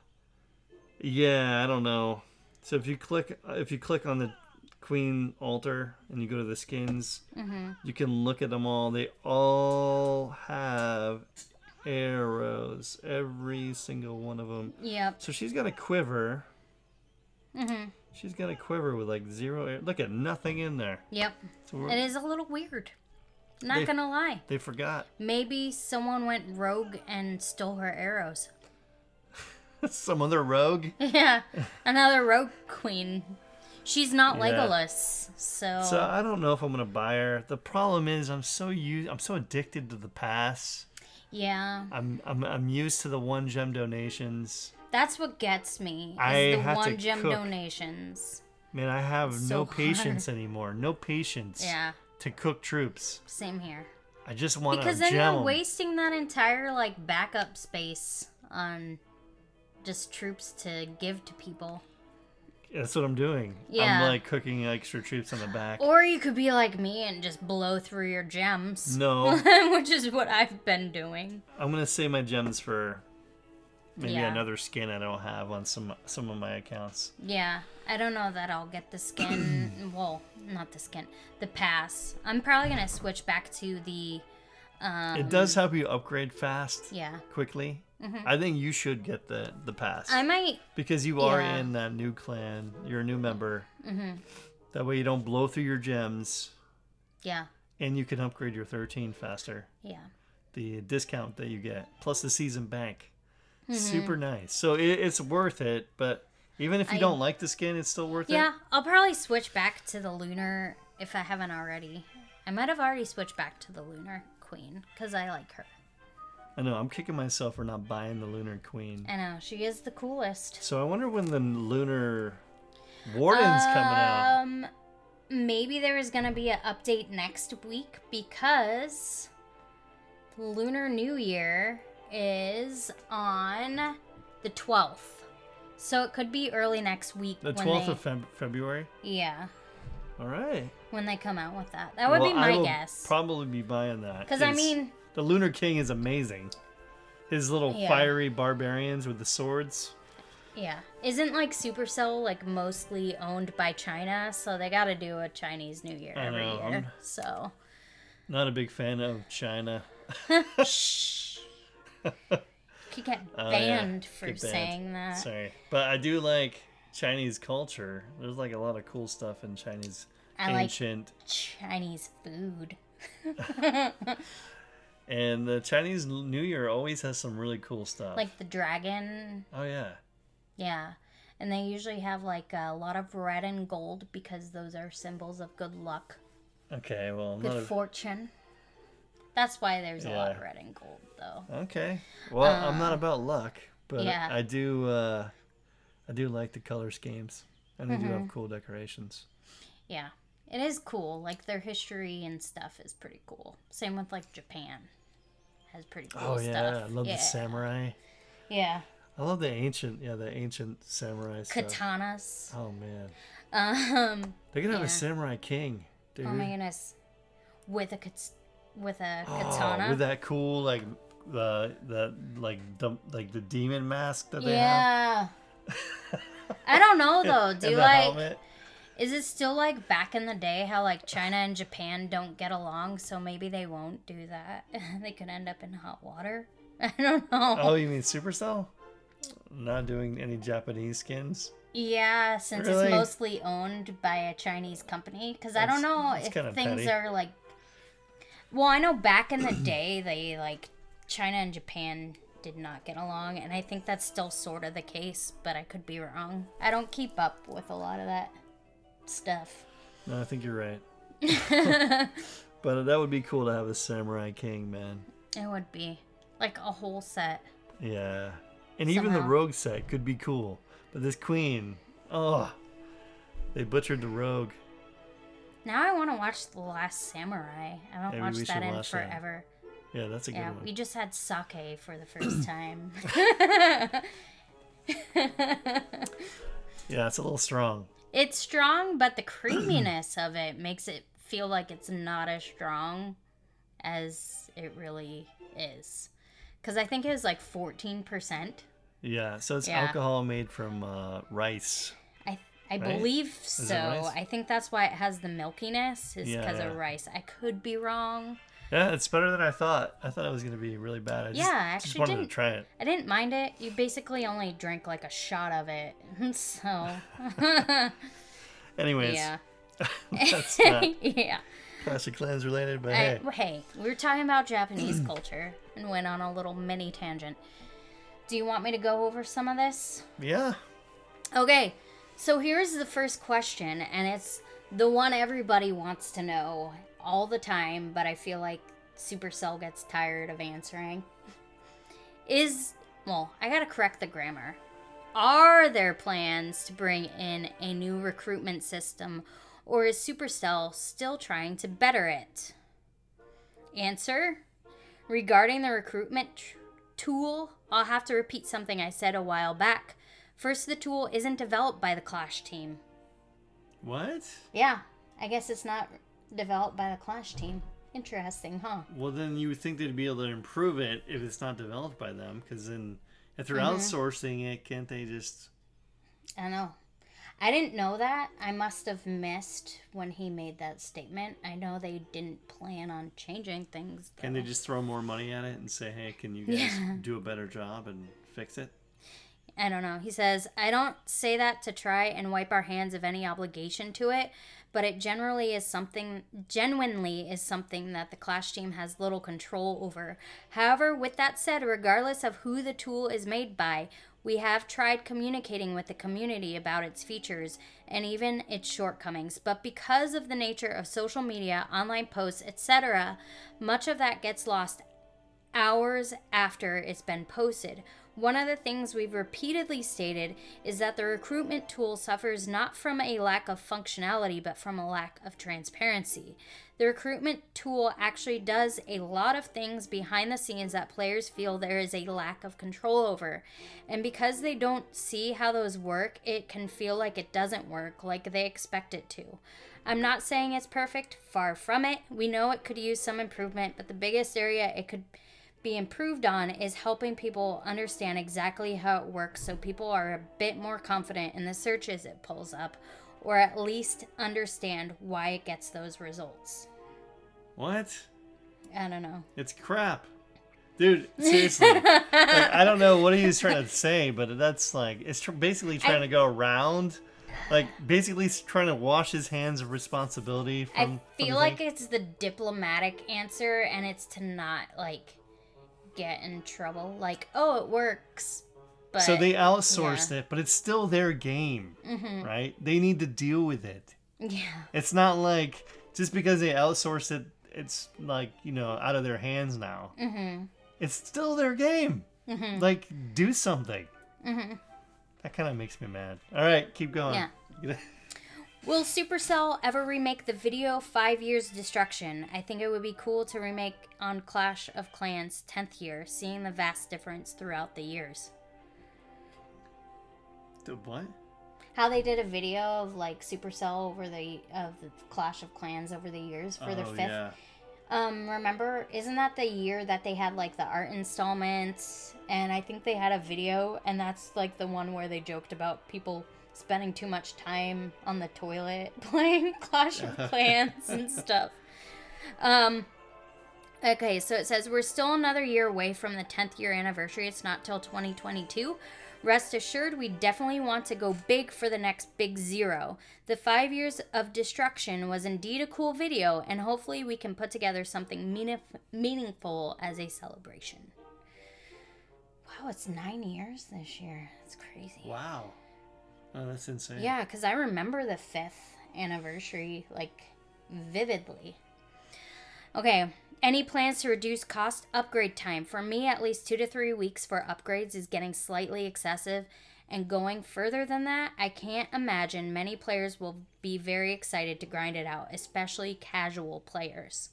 yeah, I don't know. So if you click, if you click on the Queen altar and you go to the skins, Mm-hmm. you can look at them all. They all have arrows, every single one of them. yep. So she's got a quiver. Mm-hmm. She's got a quiver with like zero. Air. Look at nothing in there. Yep. So It is a little weird. Not They- gonna lie. they forgot. Maybe someone went rogue and stole her arrows. Some other rogue. yeah, another rogue queen. She's not Yeah. Legolas, so, So I don't know if I'm gonna buy her. The problem is I'm so used. I'm so addicted to the pass. yeah, I'm I'm I'm used to the one gem donations. That's what gets me. Is I the to one gem cook. donations. Man, I have So no patience anymore. No patience Yeah, to cook troops. same here. I just want Because then gem you're 'em. wasting that entire like backup space on just troops to give to people. That's what I'm doing. Yeah. I'm like cooking extra troops on the back. Or you could be like me and just blow through your gems. No, Which is what I've been doing. I'm gonna save my gems for maybe Yeah. another skin I don't have on some some of my accounts. Yeah, I don't know that I'll get the skin. well, not the skin, the pass. I'm probably gonna switch back to the. Um, it does help you upgrade fast, Yeah, quickly. I think you should get the the pass I might. because you are Yeah. in that new clan. You're a new member. Mhm. That way you don't blow through your gems, Yeah, and you can upgrade your 13 faster. yeah, the discount that you get plus the season bank Mm-hmm. super nice so it, it's worth it but even if you I- don't like the skin it's still worth it. yeah. I'll probably switch back to the lunar if I haven't already. I might have already switched back to the lunar queen because I like her. i know i'm kicking myself for not buying the lunar queen I know she is the coolest. so i wonder when the lunar warden's coming out Um, maybe there is gonna be an update next week because Lunar New Year is on the twelfth, so it could be early next week. the 12th they, of Feb- february yeah, all right when they come out with that. That would Well, be my guess. probably be buying that Because I mean, the lunar king is amazing his little Yeah. fiery barbarians with the swords yeah, isn't like Supercell like mostly owned by China, so they got to do a Chinese New Year every year. I'm- So not a big fan of china shh. Could get Oh, yeah. banned for Get banned. saying that. Sorry, but I do like Chinese culture. There's like a lot of cool stuff in Chinese I like ancient, Chinese food. and the Chinese New Year always has some really cool stuff. Like the dragon. oh yeah, Yeah. And they usually have like a lot of red and gold because those are symbols of good luck, okay. Well, good fortune. That's why there's a lot of Yeah. red and gold, though. okay. Well, I'm not about luck, but Uh, yeah. I do. uh I do like the color schemes, and they do Mm-hmm. have cool decorations. Yeah. It is cool. Like their history and stuff is pretty cool. Same with like Japan. Has pretty cool stuff. Oh yeah, stuff. I love yeah. the samurai. Yeah. I love the ancient, yeah, the ancient samurai stuff. Katanas. Oh man, Um they could have Yeah. a samurai king, dude. Oh my goodness. With a kat- with a Oh, katana. with that cool like the the like the like the demon mask that they have. yeah. I don't know though. Do you like helmet. is it still like back in the day how like China and Japan don't get along, so maybe they won't do that. they could end up in hot water. I don't know. Oh, you mean Supercell? Not doing any Japanese skins? Yeah, since Really? it's mostly owned by a Chinese company. Because I don't know if things petty. are like. Well, I know back in the day, they like China and Japan did not get along, and I think that's still sort of the case, but I could be wrong. I don't keep up with a lot of that stuff. No, I think you're right. but that would be cool to have a samurai king, man. It would be like a whole set. Yeah. And even the rogue set could be cool. But this queen, oh, they butchered the rogue. Now I want to watch The Last Samurai. I haven't Maybe watched that in watch that. forever. Yeah, that's a good Yeah, one. we just had sake for the first time. Yeah, it's a little strong. It's strong, but the creaminess of it makes it feel like it's not as strong as it really is. Because I think it was like 14%. Yeah, so it's Yeah. alcohol made from uh, rice. I, Right? believe so. I think that's why it has the milkiness, is because yeah. of rice. I could be wrong. Yeah, it's better than I thought. I thought it was gonna be really bad. I just, Yeah, I just actually wanted didn't- to try it. I didn't mind it. You basically only drink like a shot of it. So, Anyways, yeah. that's not yeah. Clash of Clans related, but I, hey, hey, we were talking about Japanese culture and went on a little mini tangent. Do you want me to go over some of this? yeah, Okay, so here's the first question, and it's the one everybody wants to know all the time, but I feel like Supercell gets tired of answering. Is, well, I gotta correct the grammar. are there plans to bring in a new recruitment system, or is Supercell still trying to better it? Answer Regarding the recruitment t- tool, I'll have to repeat something I said a while back. First, the tool isn't developed by the Clash team. What? Yeah, I guess it's not developed by the Clash team. Interesting, huh? Well, then you would think they'd be able to improve it if it's not developed by them. Because then, if they're Mm-hmm. outsourcing it, can't they just? I know. I didn't know that. I must have missed when he made that statement. I know they didn't plan on changing things. Can they just throw more money at it and say, "Hey, can you guys Yeah. do a better job and fix it?" I don't know. He says, I don't say that to try and wipe our hands of any obligation to it, but it generally is something, genuinely is something that the Clash team has little control over. However, with that said, regardless of who the tool is made by, we have tried communicating with the community about its features and even its shortcomings, but because of the nature of social media, online posts, etc., much of that gets lost hours after it's been posted. One of the things we've repeatedly stated is that the recruitment tool suffers not from a lack of functionality, but from a lack of transparency. The recruitment tool actually does a lot of things behind the scenes that players feel there is a lack of control over. And because they don't see how those work, it can feel like it doesn't work like they expect it to. I'm not saying it's perfect, far from it. We know it could use some improvement, but the biggest area it could be improved on is helping people understand exactly how it works so people are a bit more confident in the searches it pulls up or at least understand why it gets those results. What? I don't know. It's crap, dude. Seriously, like, I don't know what he was trying to say, but that's like it's tr- basically trying to go around, like basically trying to wash his hands of responsibility from. I feel the like it's the diplomatic answer and it's to not like get in trouble. Like, oh, it works. But so they outsourced yeah. it, but it's still their game, Mhm. right? They need to deal with it. Yeah. It's not like just because they outsourced it, it's like you know out of their hands now. Mhm. It's still their game. Mhm. Like do something. Mhm. That kind of makes me mad. All right, keep going. Yeah. Will Supercell ever remake the video Five Years Destruction? I think it would be cool to remake on Clash of Clans 10th year, seeing the vast difference throughout the years. The what? How they did a video of like Supercell over the of the Clash of Clans over the years for their oh fifth. yeah. Um, remember, isn't that the year that they had like the art installments? And I think they had a video, and that's like the one where they joked about people spending too much time on the toilet playing Clash of Clans and stuff. Um, okay, so it says we're still another year away from the 10th year anniversary. It's not till 2022. Rest assured, we definitely want to go big for the next big zero. The five years of destruction was indeed a cool video, and hopefully, we can put together something meanif- meaningful as a celebration. Wow, it's nine years this year. It's crazy. Wow. Oh, that's insane. Yeah, because I remember the fifth anniversary like vividly. Okay, any plans to reduce cost upgrade time? For me, at least two to three weeks for upgrades is getting slightly excessive. And going further than that, I can't imagine many players will be very excited to grind it out, especially casual players.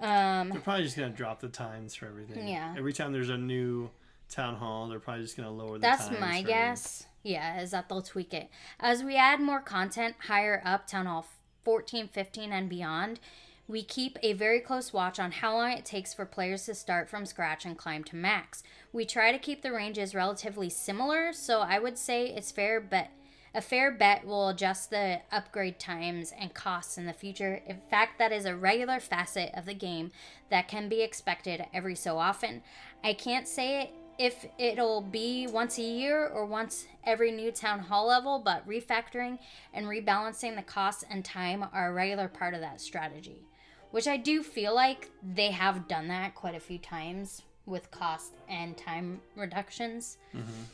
Um, They're probably just gonna drop the times for everything. Yeah. Every time there's a new town hall, they're probably just gonna lower the That's my guess. Yeah, is that they'll tweak it. As we add more content higher up, Town Hall 14, 15, and beyond, we keep a very close watch on how long it takes for players to start from scratch and climb to max. We try to keep the ranges relatively similar, so I would say it's fair but a fair bet will adjust the upgrade times and costs in the future. In fact, that is a regular facet of the game that can be expected every so often. I can't say it if it'll be once a year or once every new town hall level, but refactoring and rebalancing the costs and time are a regular part of that strategy. Which I do feel like they have done that quite a few times with cost and time reductions. Mm-hmm.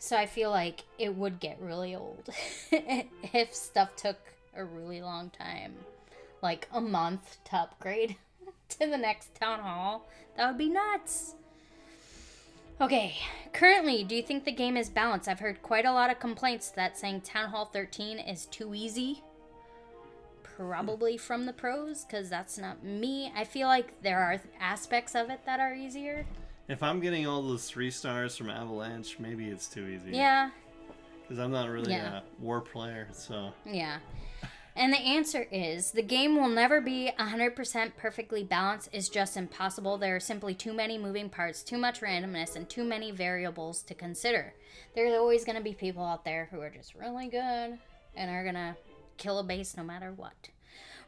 So I feel like it would get really old if stuff took a really long time, like a month to upgrade to the next town hall. That would be nuts. Okay, Currently, do you think the game is balanced? I've heard quite a lot of complaints that saying Town Hall 13 is too easy. Probably from the pros, because that's not me. I feel like there are aspects of it that are easier. If I'm getting all those three stars from Avalanche, maybe it's too easy. Yeah, Because I'm not really Yeah. a war player, so. Yeah. And the answer is the game will never be 100% perfectly balanced. It's just impossible. There are simply too many moving parts, too much randomness, and too many variables to consider. There's always going to be people out there who are just really good and are going to kill a base no matter what.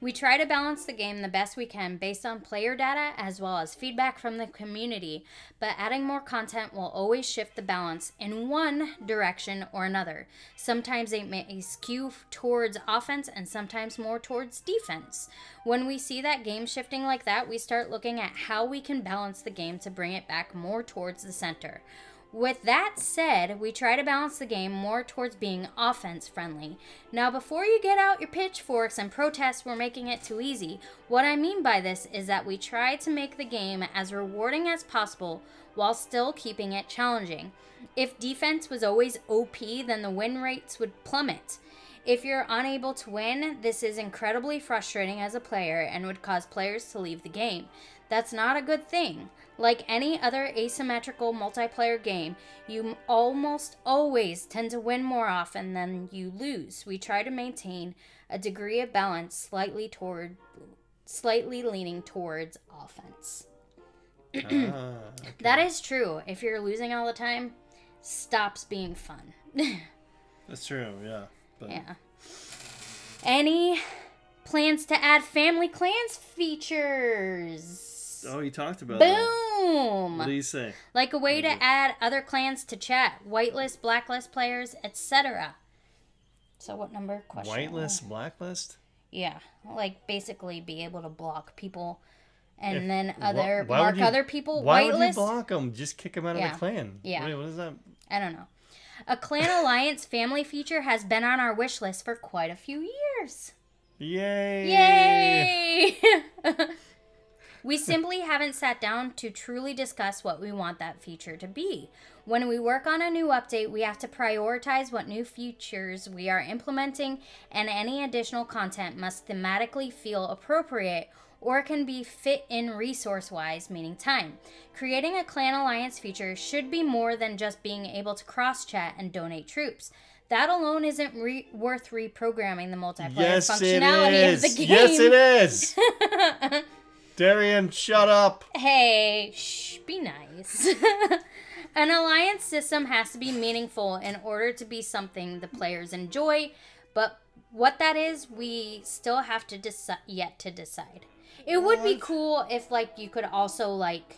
We try to balance the game the best we can based on player data as well as feedback from the community, but adding more content will always shift the balance in one direction or another. Sometimes it may skew towards offense and sometimes more towards defense. When we see that game shifting like that, we start looking at how we can balance the game to bring it back more towards the center. With that said, we try to balance the game more towards being offense friendly. Now, before you get out your pitchforks and protest we're making it too easy, what I mean by this is that we try to make the game as rewarding as possible while still keeping it challenging. If defense was always OP, then the win rates would plummet. If you're unable to win, this is incredibly frustrating as a player and would cause players to leave the game. That's not a good thing. Like any other asymmetrical multiplayer game, you almost always tend to win more often than you lose. We try to maintain a degree of balance slightly toward slightly leaning towards offense. ah, okay. That is true. If you're losing all the time, stops being fun. That's true, yeah. But Yeah. Any plans to add family clans features? Oh, you talked about that. Boom! What do you say? like a way to add other clans to chat, whitelist, blacklist players, etc. So what number question? Whitelist, blacklist? Yeah, like basically be able to block people, and If- then other why mark you- other people Why would you block them? Just kick them out of the clan. Yeah. Wait, what is that? I don't know. A clan alliance family feature has been on our wish list for quite a few years. Yay! Yay! we simply haven't sat down to truly discuss what we want that feature to be. When we work on a new update, we have to prioritize what new features we are implementing, and any additional content must thematically feel appropriate or can be fit in resource wise, meaning time. Creating a clan alliance feature should be more than just being able to cross chat and donate troops. That alone isn't re- worth reprogramming the multiplayer Yes, functionality is. of the game. Yes, it is. Darian, shut up. Hey, shh, be nice. An alliance system has to be meaningful in order to be something the players enjoy, but what that is, we still have to decide yet to decide. It would be cool if like you could also like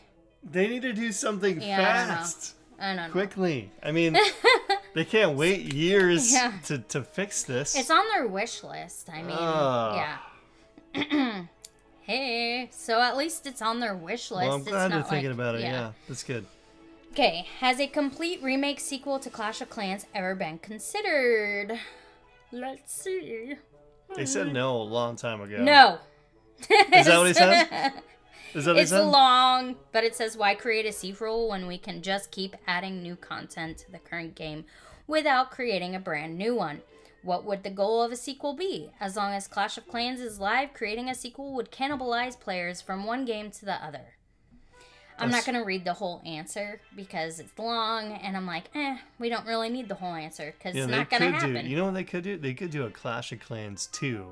They need to do something Yeah, I don't know. fast. I don't know. Quickly. I mean, they can't wait years Yeah. to, to fix this. It's on their wish list. I mean, Ah. yeah. hey, so at least it's on their wish list. well, I'm It's glad they're thinking like- about it. Yeah. that's good. Okay, has a complete remake sequel to Clash of Clans ever been considered? Let's see. They said no a long time ago. No. Is that what he says? Is that what he It's said? long, but it says why create a sequel when we can just keep adding new content to the current game without creating a brand new one. What would the goal of a sequel be? As long as Clash of Clans is live, creating a sequel would cannibalize players from one game to the other. I'm not going to read the whole answer because it's long, and I'm like, eh, we don't really need the whole answer because Yeah, it's not going to happen. do. You know what they could do? They could do a Clash of Clans 2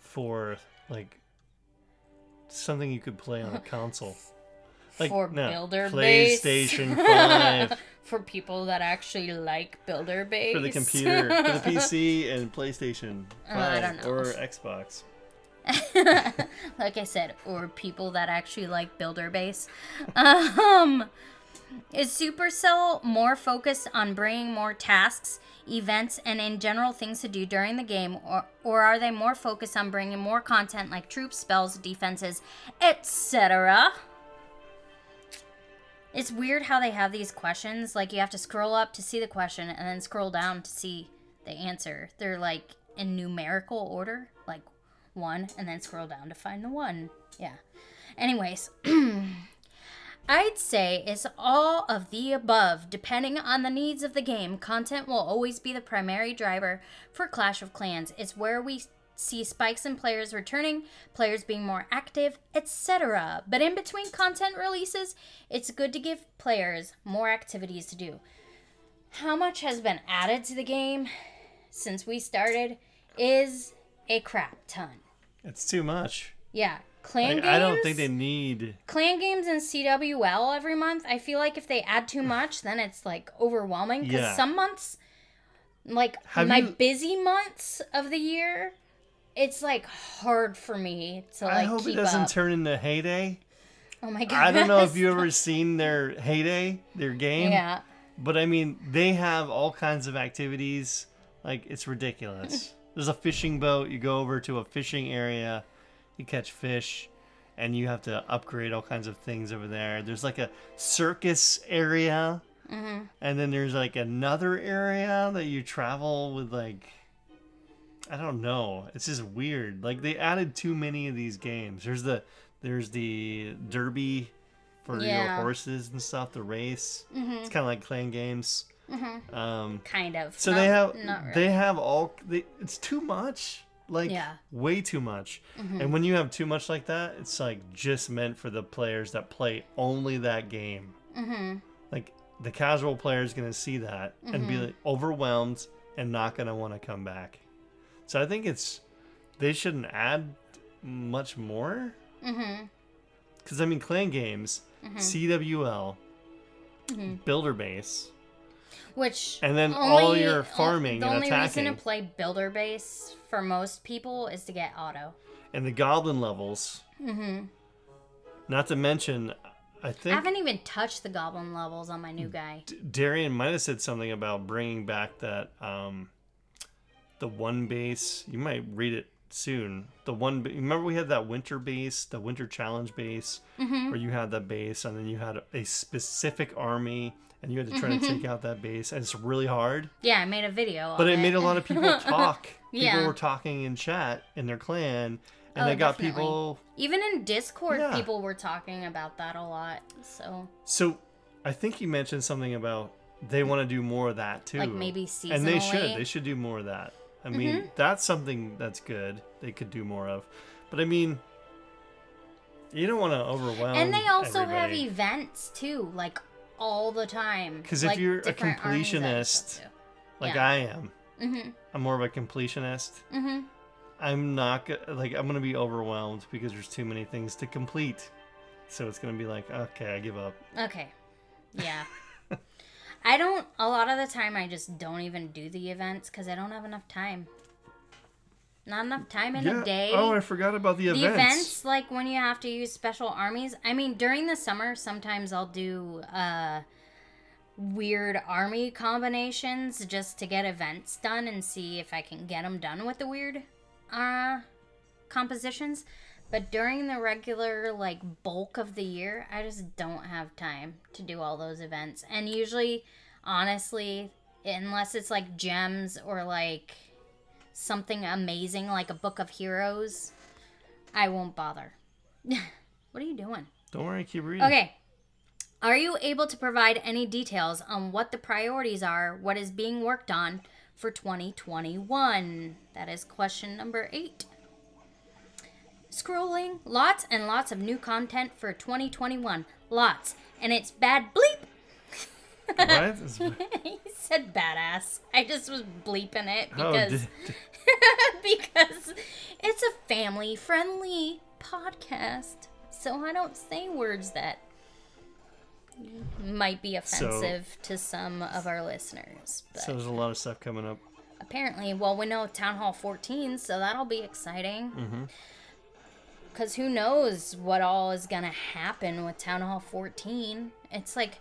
for like something you could play on a console. Like For no, builder base. PlayStation 5 for people that actually like builder base. for the computer, for the PC and PlayStation 5 Uh, don't know. or Xbox. like I said, or people that actually like builder base. Um, is Supercell more focused on bringing more tasks, events, and in general things to do during the game, or, or are they more focused on bringing more content like troops, spells, defenses, etc.? It's weird how they have these questions. Like you have to scroll up to see the question and then scroll down to see the answer. They're like in numerical order, like one, and then scroll down to find the one. Yeah. Anyways, I'd say it's all of the above. Depending on the needs of the game, content will always be the primary driver for Clash of Clans. It's where we see spikes in players returning, players being more active, etc. But in between content releases, it's good to give players more activities to do. How much has been added to the game since we started is a crap ton. It's too much. Yeah, clan Like, games. I don't think they need. clan games and CWL every month. I feel like if they add too much, then it's like overwhelming. Because Yeah. some months, like Have my you- busy months of the year, it's like hard for me to like I hope it doesn't up. turn into Hay Day. oh my god! I don't know if you ever seen their Hay Day, their game. Yeah, But I mean, they have all kinds of activities. Like it's ridiculous. There's a fishing boat. You go over to a fishing area, you catch fish, and you have to upgrade all kinds of things over there. There's like a circus area, mm-hmm. and then there's like another area that you travel with. Like I don't know. It's just weird. Like they added too many of these games. There's the there's the derby for your horses and stuff. The race. It's kind of like clan games. Um, kind of. so Not- they have really. they have all. They, it's too much. Like Yeah. way too much. And when you have too much like that, it's like just meant for the players that play only that game. Mm-hmm. Like the casual player is gonna see that and be like, overwhelmed and not gonna want to come back. So I think it's they shouldn't add much more. Mm-hmm. Because I mean, clan games, CWL, builder base. Which And then all only- your o- farming The and only reason to play builder base for most people is to get auto. and the goblin levels. Mm-hmm. Not to mention, I think I haven't even touched the goblin levels on my new guy. Darian might have said something about bringing back that um, the one base. You might read it soon. The one. Remember we had that winter base, the winter challenge base, Mm-hmm. where you had that base, and then you had a specific army, and you had to try Mm-hmm. to take out that base, and it's really hard. Yeah, I made a video. But of it made a lot of people talk. yeah. People were talking in chat in their clan, and Oh, they got definitely. people Even in Discord, Yeah. people were talking about that a lot. So, So I think you mentioned something about they want to do more of that too. Like maybe seasonally. And they should. They should do more of that. I mean, that's something that's good. They could do more of. But I mean, you don't want to overwhelm. and they also have events too, like all the time. 'Cause if like you're a different armies that completionist, like yeah. I am. Mhm. I'm more of a completionist. Mhm. I'm not go- like I'm gonna be overwhelmed because there's too many things to complete. So it's gonna be like, okay, I give up. Okay. Yeah. I don't. A lot of the time, I just don't even do the events because I don't have enough time. Not enough time in a day. Oh, I forgot about the, the events. The events like when you have to use special armies i mean during the summer sometimes i'll do uh weird army combinations just to get events done and see if i can get them done with the weird uh compositions but during the regular like bulk of the year i just don't have time to do all those events and usually honestly unless it's like gems or like something amazing like a book of heroes I won't bother. what are you doing? Don't worry, keep reading. Okay. Are you able to provide any details on what the priorities are, what is being worked on for 2021? That is question number eight. Scrolling. Lots and lots of new content for 2021. Lots. And it's bad bleep. What? He said badass. I just was bleeping it Oh, because d- because it's a family friendly podcast. So I don't say words that might be offensive to some of our listeners. But so there's a lot of stuff coming up. apparently, well, we know Town Hall 14, so that'll be exciting. Mm-hmm. Because who knows what all is to happen with Town Hall 14. It's like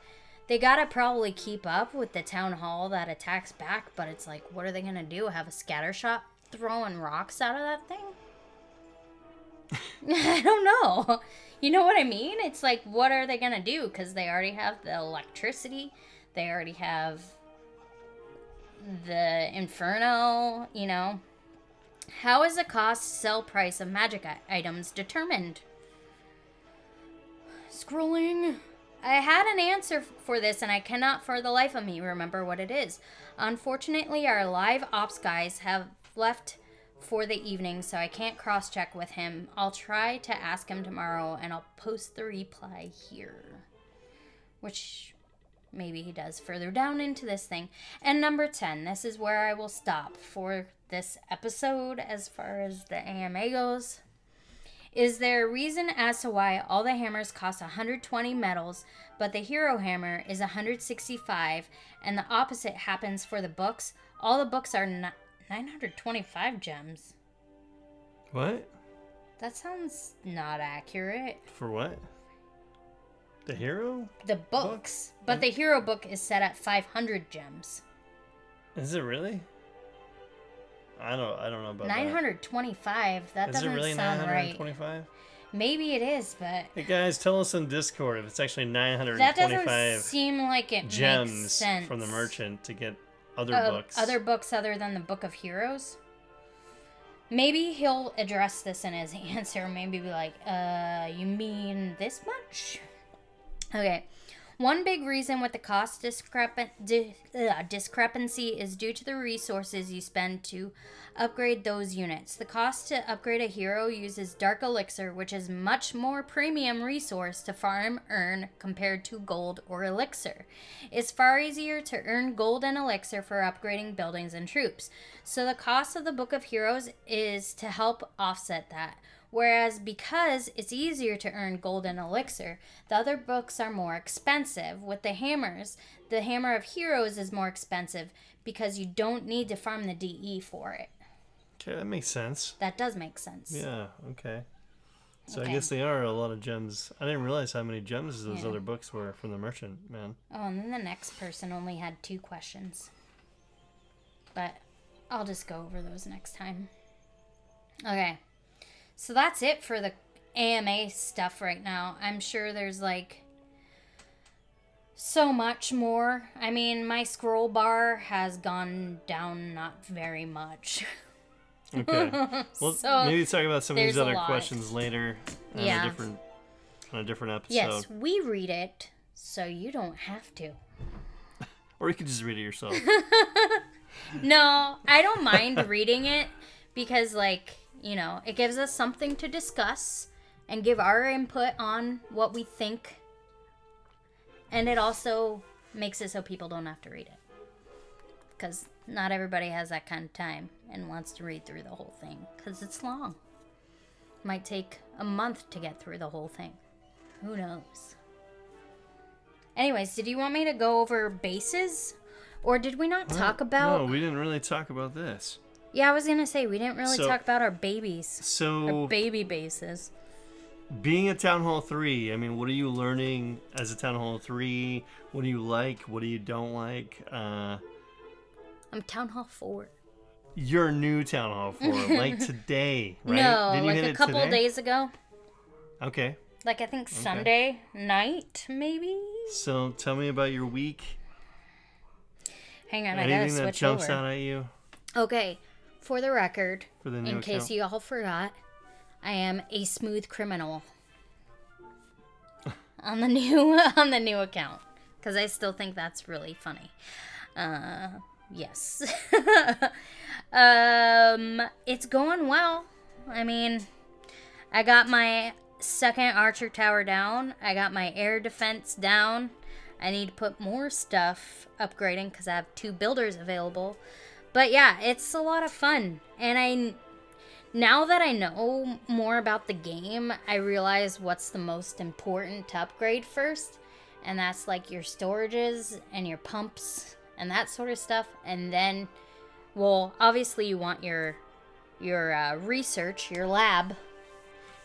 they got to probably keep up with the Town Hall that attacks back, but it's like, what are they to do? Have a scatter shot throwing rocks out of that thing? I don't know. You know what I mean? It's like, what are they to do? Because they already have the electricity, they already have the Inferno, you know. How is the cost sell price of magic items determined? Scrolling. I had an answer for this and I cannot for the life of me remember what it is. Unfortunately, our live ops guys have left for the evening, so I can't cross check with him. I'll try to ask him tomorrow and I'll post the reply here. Which maybe he does further down into this thing. And number 10, this is where I will stop for this episode as far as the AMA goes. Is there a reason as to why all the hammers cost 120 medals, but the hero hammer is 165, and the opposite happens for the books? All the books are 925 gems. What? That sounds not accurate. For what? The hero? The books, but the hero book is set at 500 gems. Is it really? I don't. I don't know about 925. That doesn't really sound right. 925? Maybe it is, but Hey guys, tell us in Discord if it's actually that 925 doesn't seem like it makes gems sense. from the merchant to get other Uh, books. Other books other than the Book of Heroes. Maybe he'll address this in his answer. Maybe be like, uh, you mean this much? Okay. One big reason with the cost discrepan- di- uh, discrepancy is due to the resources you spend to upgrade those units. The cost to upgrade a hero uses Dark Elixir, which is much more premium resource to farm earn compared to gold or elixir. It's far easier to earn gold and elixir for upgrading buildings and troops. So the cost of the Book of Heroes is to help offset that. Whereas because it's easier to earn gold and elixir, the other books are more expensive. With the hammers, the Hammer of Heroes is more expensive because you don't need to farm the DE for it. okay, that makes sense. That does make sense. Yeah. Okay. So Okay. I guess they are a lot of gems. I didn't realize how many gems those Yeah. other books were from the merchant man. Oh, and then the next person only had two questions. But I'll just go over those next time. Okay. So that's it for the AMA stuff right now. I'm sure there's like so much more. I mean, my scroll bar has gone down not very much. Okay. Well, So, maybe talk about some of these other questions later on Yeah. a different on a different episode. yes, we read it, so you don't have to. Or you can just read it yourself. No, I don't mind reading it because, like, you know, it gives us something to discuss and give our input on what we think. And it also makes it so people don't have to read it. Because not everybody has that kind of time and wants to read through the whole thing because it's long. Might take a month to get through the whole thing. Who knows? Anyways, did you want me to go over bases? Or did we not talk about No, we didn't really talk about this. Yeah, I was gonna say we didn't really So- talk about our babies, So our baby bases. being at Town Hall 3, I mean, what are you learning as a Town Hall 3? What do you like? What do you don't like? Uh, I'm Town Hall Four. your new Town Hall 4, like today, right? No, like a couple days ago. Okay. Like I think Sunday night, maybe. So tell me about your week. Hang on, I gotta Anything that switch jumps over. out at you Okay, for the record, for the in case you all forgot, I am a smooth criminal on the new on the new account because I still think that's really funny. Uh, yes. um, it's going well. I mean, I got my second archer tower down. I got my air defense down. I need to put more stuff upgrading because I have two builders available. But yeah, it's a lot of fun. And I now that I know more about the game, I realize what's the most important to upgrade first. And that's like your storages and your pumps and that sort of stuff. And then, well, obviously you want your your uh, research, your lab.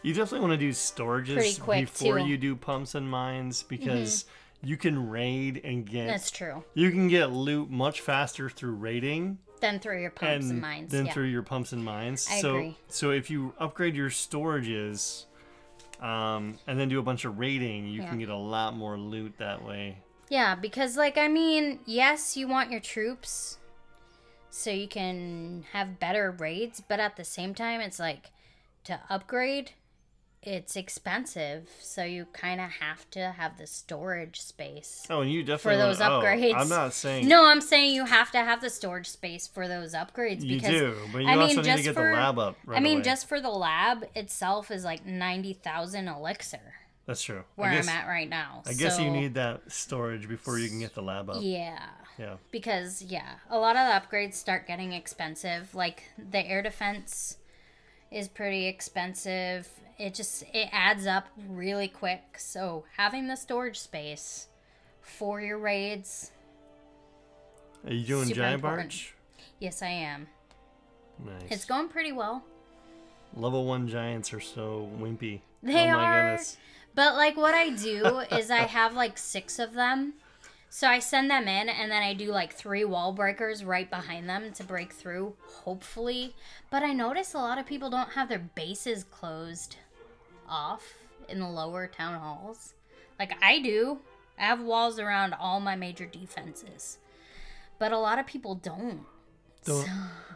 You definitely want to do storages before too. Mm-hmm. you do pumps and mines because you can raid and get That's true. you can get loot much faster through raiding Then through your pumps and, and mines. than yeah. through your pumps and mines. I so agree. so if you upgrade your storages um, and then do a bunch of raiding, you Yeah. can get a lot more loot that way. Yeah, because like I mean, yes, you want your troops so you can have better raids, but at the same time it's like to upgrade, it's expensive, so you kind of have to have the storage space. Oh, and you definitely for those wanna- oh, upgrades. I'm not saying No, I'm saying you have to have the storage space for those upgrades you because do, but you I also mean, need to just get for- the lab up. Right I mean, away. just for the lab itself is like ninety thousand elixir that's true. where guess, I'm at right now. I guess you need that storage before you can get the lab up. Yeah, Yeah. because yeah, a lot of the upgrades start getting expensive. Like the air defense is pretty expensive. It just it adds up really quick. So having the storage space for your raids, Are you doing giant important. barge? yes, I am. Nice. It's going pretty well. Level one giants are so wimpy. They oh my are. goodness. But like what I do is I have like six of them. So I send them in and then I do like three wall breakers right behind them to break through, hopefully. But I notice a lot of people don't have their bases closed off in the lower town halls. Like I do. I have walls around all my major defenses. But a lot of people don't. Don't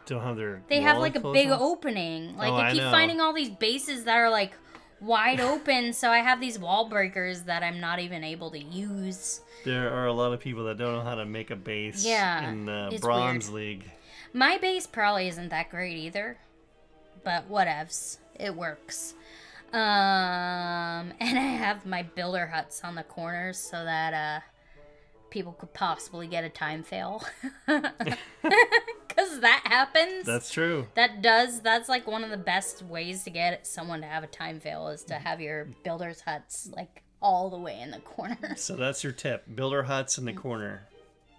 don't have their. They have like a big off? opening. Like Oh, I I keep know. finding all these bases that are like wide open, so I have these wall breakers that I'm not even able to use. There are a lot of people that don't know how to make a base. Yeah, In the bronze league. My base probably isn't that great either, but whatevs. It works. Um, and I have my builder huts on the corners so that uh people could possibly get a time fail. Cuz that happens. That's true. That does. That's like one of the best ways to get someone to have a time fail is to have your builder's huts like all the way in the corner. So that's your tip. Builder huts in the corner.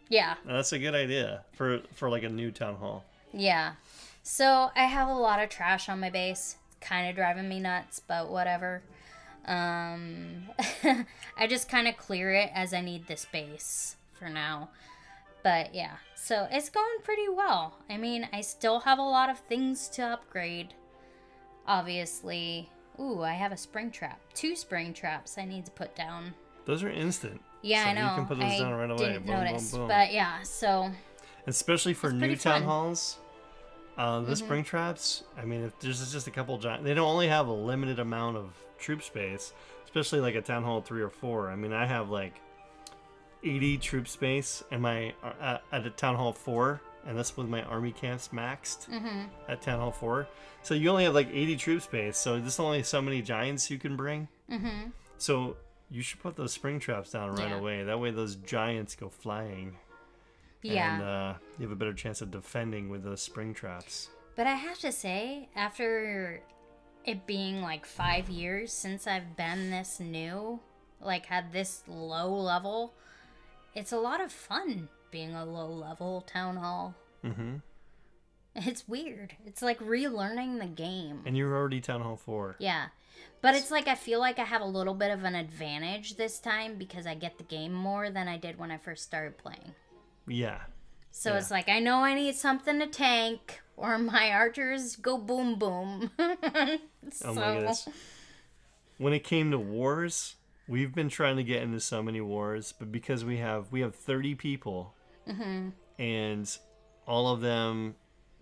yeah, that's a good idea for for like a new town hall. yeah. So I have a lot of trash on my base. Kind of driving me nuts, but whatever. Um, I just kind of clear it as I need the space for now. But yeah, so it's going pretty well. I mean, I still have a lot of things to upgrade. Obviously. Ooh, I have a spring trap. Two spring traps I need to put down. Those are instant. Yeah, So I know. You can put those I down right away. didn't Boom, boom, notice, boom. but yeah. So Especially for new town fun. Mm-hmm. halls. Uh, the spring traps. I mean, if there's just a couple giant, they don't only have a limited amount of troop space. Especially like a town hall three or four. I mean, I have like 80 troop space, and my uh, at a town hall four, and that's with my army camps maxed Mm-hmm. at town hall four. So you only have like 80 troop space. So there's only so many giants you can bring. mm-hmm. So you should put those spring traps down right Yeah. away. That way those giants go flying. yeah. And uh, you have a better chance of defending with those spring traps. But I have to say, after it being like five years since I've been this new, like had this low level, it's a lot of fun being a low level town hall. Mm-hmm. It's weird. It's like relearning the game. And you're already Town Hall 4. Yeah. But it's like I feel like I have a little bit of an advantage this time because I get the game more than I did when I first started playing. Yeah. So Yeah. it's like I know I need something to tank or my archers go boom boom. Oh my goodness. When it came to wars, we've been trying to get into so many wars, but because we have we have 30 people, Mm-hmm. and all of them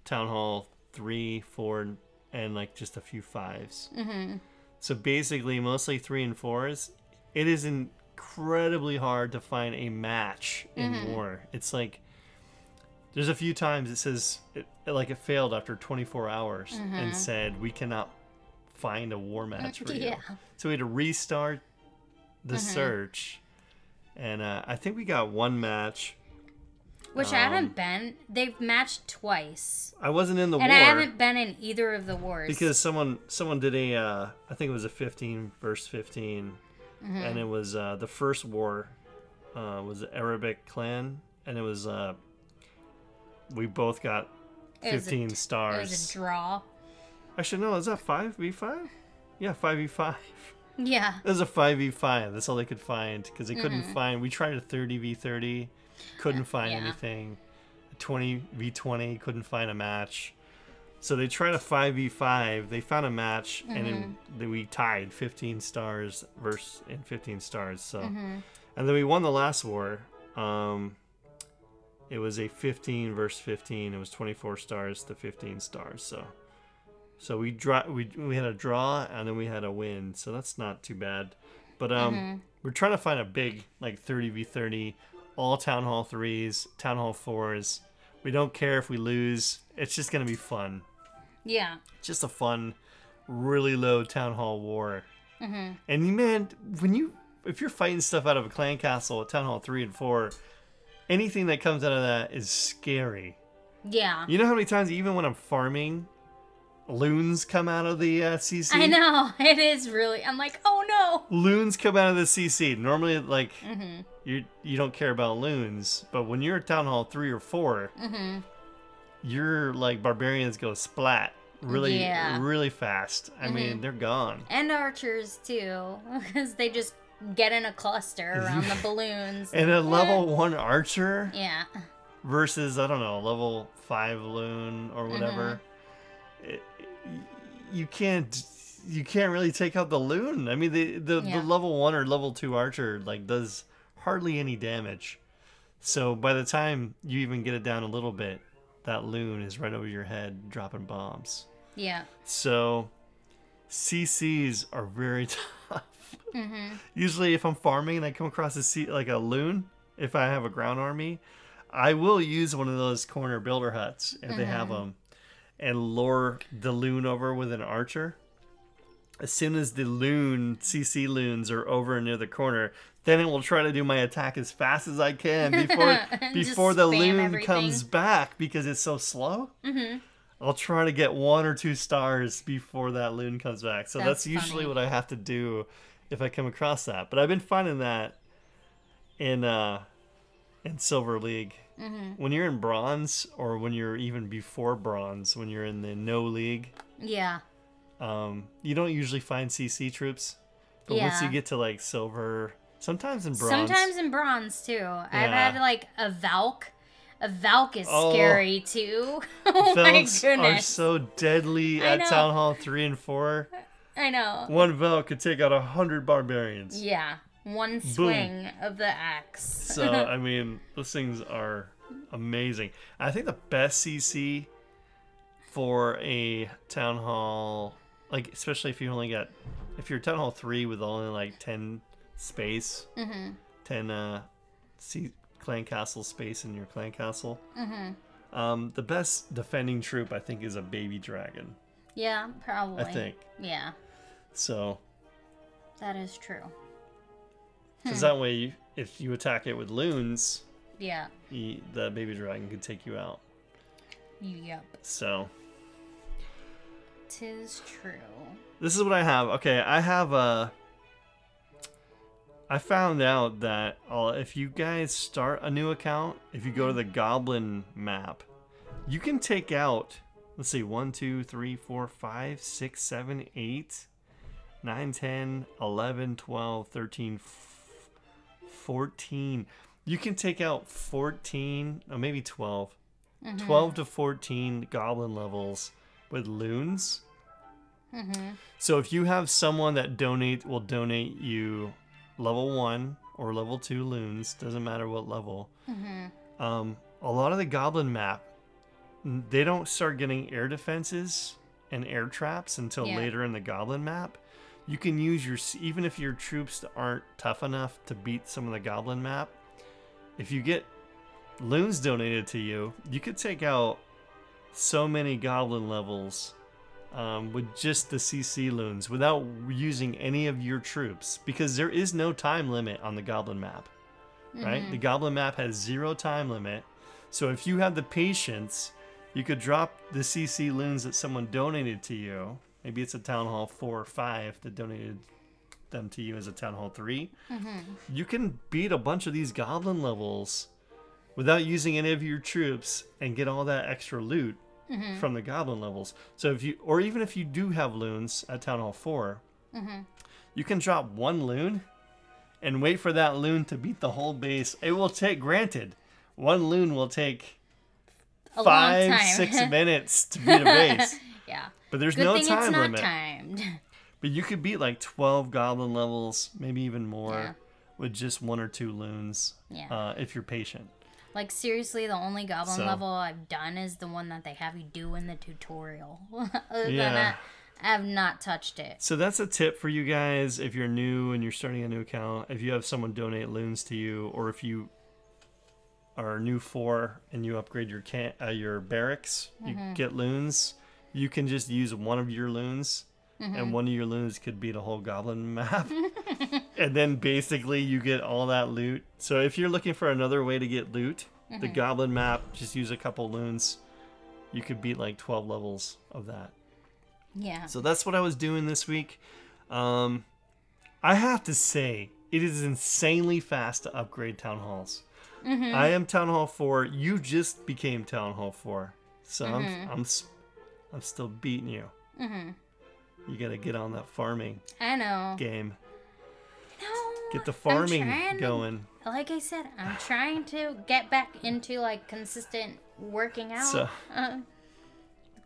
Town Hall 3, 4, and like just a few 5s Mm-hmm. So basically, mostly 3 and 4s, it is incredibly hard to find a match in Mm-hmm. war. It's like there's a few times it says it, like it failed after 24 hours and said we cannot find a war match for you. Mm-hmm. Yeah. So we had to restart the search, and uh, I think we got one match. Which I Um, haven't been. They've matched twice. I wasn't in the war. And war I haven't been in either of the wars. because someone someone did a uh, I think it was a 15 verse 15, Mm-hmm. and it was uh, the first war uh, was the Arabic clan, and it was uh, we both got It 15 it stars. was a draw. Actually, no, is that five v five? Yeah, five v five. Yeah. It was a five v five. That's all they could find because they couldn't Mm-hmm. find. We tried a thirty v thirty, couldn't find yeah. anything. A twenty v twenty, couldn't find a match. So they tried a five v five. They found a match, and Mm-hmm. then we tied fifteen stars versus in fifteen stars. So, Mm-hmm. and then we won the last war. Um, it was a fifteen versus fifteen. It was twenty four stars to fifteen stars. So. So we draw we we had a draw and then we had a win. So that's not too bad. But um we're trying to find a big like 30 v 30 all town hall 3s, town hall 4s. We don't care if we lose. It's just going to be fun. Yeah. Just a fun really low town hall war. Mhm. And man, when you if you're fighting stuff out of a clan castle at town hall 3 and 4, anything that comes out of that is scary. Yeah. You know how many times, even when I'm farming, loons come out of the uh, CC? I know. It is really. I'm like, oh no. Loons come out of the CC. Normally, like, Mm-hmm. you you don't care about loons, but when you're at Town Hall 3 or 4, Mm-hmm. you're like, barbarians go splat really, Yeah. really fast. I mean, they're gone. And archers too, because they just get in a cluster around the balloons. And a level 1 archer yeah. versus, I don't know, level 5 loon or whatever, Mm-hmm. It- you can't. You can't really take out the loon. I mean, the the, Yeah. the level one or level two archer like does hardly any damage. So by the time you even get it down a little bit, that loon is right over your head dropping bombs. Yeah. So CCs are very tough. Mm-hmm. Usually, if I'm farming and I come across a C, like a loon, if I have a ground army, I will use one of those corner builder huts if they have mm-hmm. them, and lure the loon over with an archer. As soon as the loon CC loons are over near the corner, then it will try to do my attack as fast as I can before before the loon everything. comes back because it's so slow. I'll try to get one or two stars before that loon comes back. So that's, That's usually what I have to do if I come across that. But I've been finding that in uh in Silver League. Mm-hmm. When you're in bronze or when you're even before bronze, when you're in the no league, Yeah. um, you don't usually find CC troops. But once you get to like silver, sometimes in bronze. Sometimes in bronze too. I've had like a Valk. A Valk is Oh. scary too. oh my Valks are so deadly I at know. Town Hall 3 and 4. I know. One Valk could take out a hundred barbarians. Yeah. One swing of the axe. So I mean, those things are amazing. I think the best CC for a town hall, like especially if you only got, if you're town hall three with only like ten space, Mm-hmm. 10 uh, C- clan castle space in your clan castle. Mm-hmm. Um, the best defending troop I think is a baby dragon. yeah, probably. I think Yeah, so. that is true. Because hmm. that way, if you attack it with loons, Yeah. you, the baby dragon could take you out. Yep. So Tis true. this is what I have. Okay, I have a. I found out that uh, if you guys start a new account, if you go to the hmm. Goblin map, you can take out. Let's see, 1, 2, 3, 4, 5, 6, 7, 8, 9, 10, 11, 12, 13, f- 14. You can take out 14, or maybe 12. Mm-hmm. 12 to 14 goblin levels with loons. Mm-hmm. So if you have someone that donate will donate you level one or level two loons, doesn't matter what level. Mm-hmm. Um, a lot of the goblin map, they don't start getting air defenses and air traps until Yeah. later in the goblin map. You can use your even if your troops aren't tough enough to beat some of the goblin map. If you get loons donated to you, you could take out so many goblin levels um, with just the CC loons without using any of your troops because there is no time limit on the goblin map. Right? The goblin map has zero time limit. So if you have the patience, you could drop the CC loons that someone donated to you. Maybe it's a town hall four or five that donated them to you as a town hall 3 mm-hmm. You can beat a bunch of these goblin levels without using any of your troops and get all that extra loot mm-hmm. from the goblin levels. So if you, or even if you do have loons at Town Hall 4, mm-hmm. you can drop one loon and wait for that loon to beat the whole base. It will take, granted, one loon will take A five, six minutes to beat a base. yeah. But there's Good no thing time it's not limit. timed. But you could beat like 12 goblin levels, maybe even more, Yeah. with just one or two loons Yeah. uh, if you're patient. Like seriously, the only goblin So- level I've done is the one that they have you do in the tutorial. Yeah. I have not touched it. So that's a tip for you guys if you're new and you're starting a new account. If you have someone donate loons to you, or if you are new for and you upgrade your can uh, your barracks, you get loons. You can just use one of your loons, and mm-hmm. one of your loons could beat a whole goblin map. and then basically you get all that loot. So if you're looking for another way to get loot, the mm-hmm. goblin map, just use a couple loons. You could beat like 12 levels of that. Yeah. So that's what I was doing this week. Um, I have to say, it is insanely fast to upgrade town halls. Mm-hmm. I am Town Hall 4. You just became Town Hall 4. So I'm, I'm, s- I'm still beating you. You got to get on that farming I know. game. No, Get the farming trying to- going. Like I said, I'm trying to get back into like consistent working out. So- uh,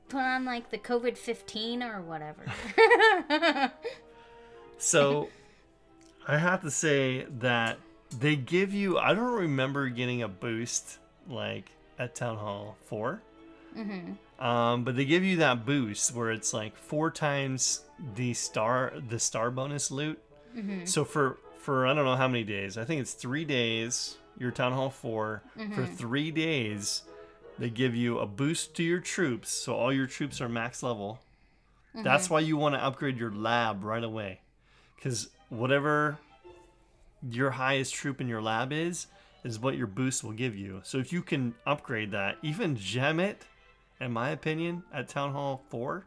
put on like the COVID 15 or whatever. So I have to say that they give you I don't remember getting a boost like at Town Hall 4. Mm-hmm. Um, but they give you that boost where it's like four times the star the star bonus loot. So for for I don't know how many days. I think it's three days. Your Town Hall 4 for three days. They give you a boost to your troops, so all your troops are max level. That's why you want to upgrade your lab right away because whatever your highest troop in your lab is is what your boost will give you so if you can upgrade that even gem it in my opinion at town hall 4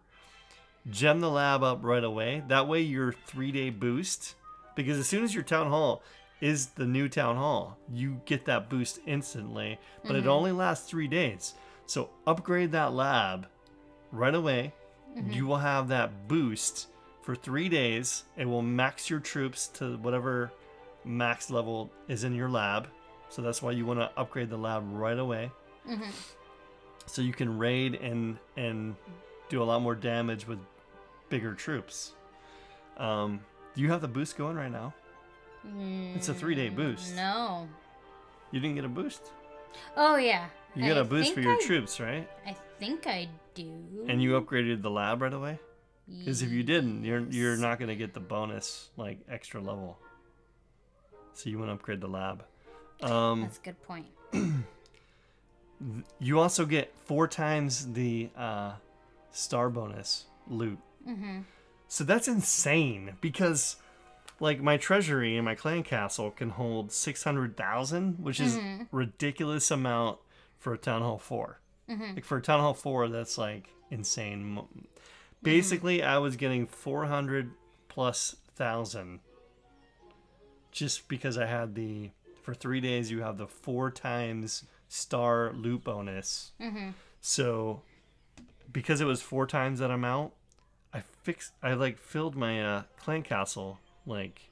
gem the lab up right away that way your three day boost because as soon as your town hall is the new town hall you get that boost instantly but it mm-hmm. only lasts three days so upgrade that lab right away mm-hmm. you will have that boost for three days. It will max your troops to whatever max level is in your lab. So that's why you want to upgrade the lab right away. Mm-hmm. So you can raid and and do a lot more damage with bigger troops. Um, do you have the boost going right now? It's a three day boost. no. You didn't get a boost. Oh, yeah. You got a a boost for your troops, right? I think I do. And you upgraded the lab right away. Because if you didn't, you're you're not gonna get the bonus like extra level. So you want to upgrade the lab. Um, That's a good point. you also get four times the uh, star bonus loot. Mm-hmm. So that's insane because, like, my treasury and my clan castle can hold six hundred thousand, which is mm-hmm. ridiculous amount for a town hall 4 mm-hmm. Like for a town hall four, that's like insane. Mo- Basically, I was getting four hundred plus thousand just because I had the for three days you have the four times star loot bonus. So because it was four times that amount, I fixed I like filled my uh, clan castle like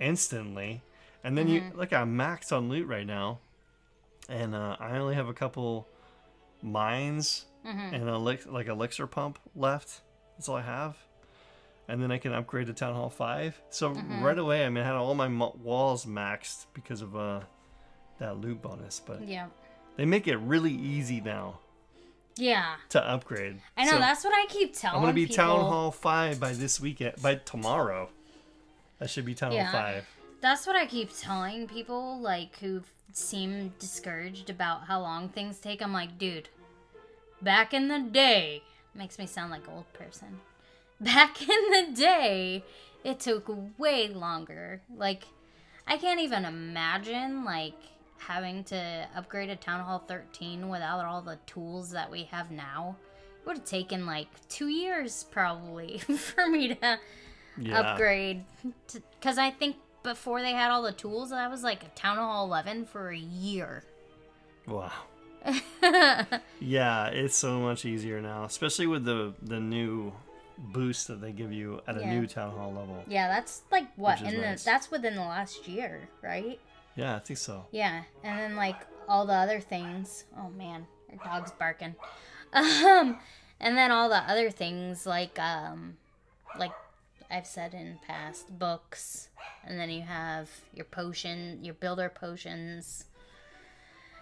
instantly, and then you like I'm maxed on loot right now, and uh, I only have a couple mines and a elix- like elixir pump left. That's all I have. And then I can upgrade to Town Hall 5. So right away, I mean, I had all my walls maxed because of uh, that loot bonus. But Yeah. they make it really easy now Yeah. to upgrade. I know, So that's what I keep telling I'm to be people. Town Hall 5 by this weekend. By tomorrow. That should be Town Yeah. Hall 5. That's what I keep telling people, like, who seem discouraged about how long things take. I'm like, dude, back in the day, makes me sound like old person. Back in the day, it took way longer. Like, I can't even imagine, like, having to upgrade a Town Hall 13 without all the tools that we have now. It would have taken, like, two years, probably, for me to Yeah. upgrade because I think before they had all the tools, that was like a Town Hall 11 for a year. Wow. yeah, it's so much easier now, especially with the the new boost that they give you at a Yeah. new town hall level. Yeah, that's like what the nice. that's within the last year, right? Yeah, I think so. Yeah, and then like all the other things. Oh man, your dog's barking. Um, and then all the other things like um, like I've said in past books, and then you have your potion, your builder potions,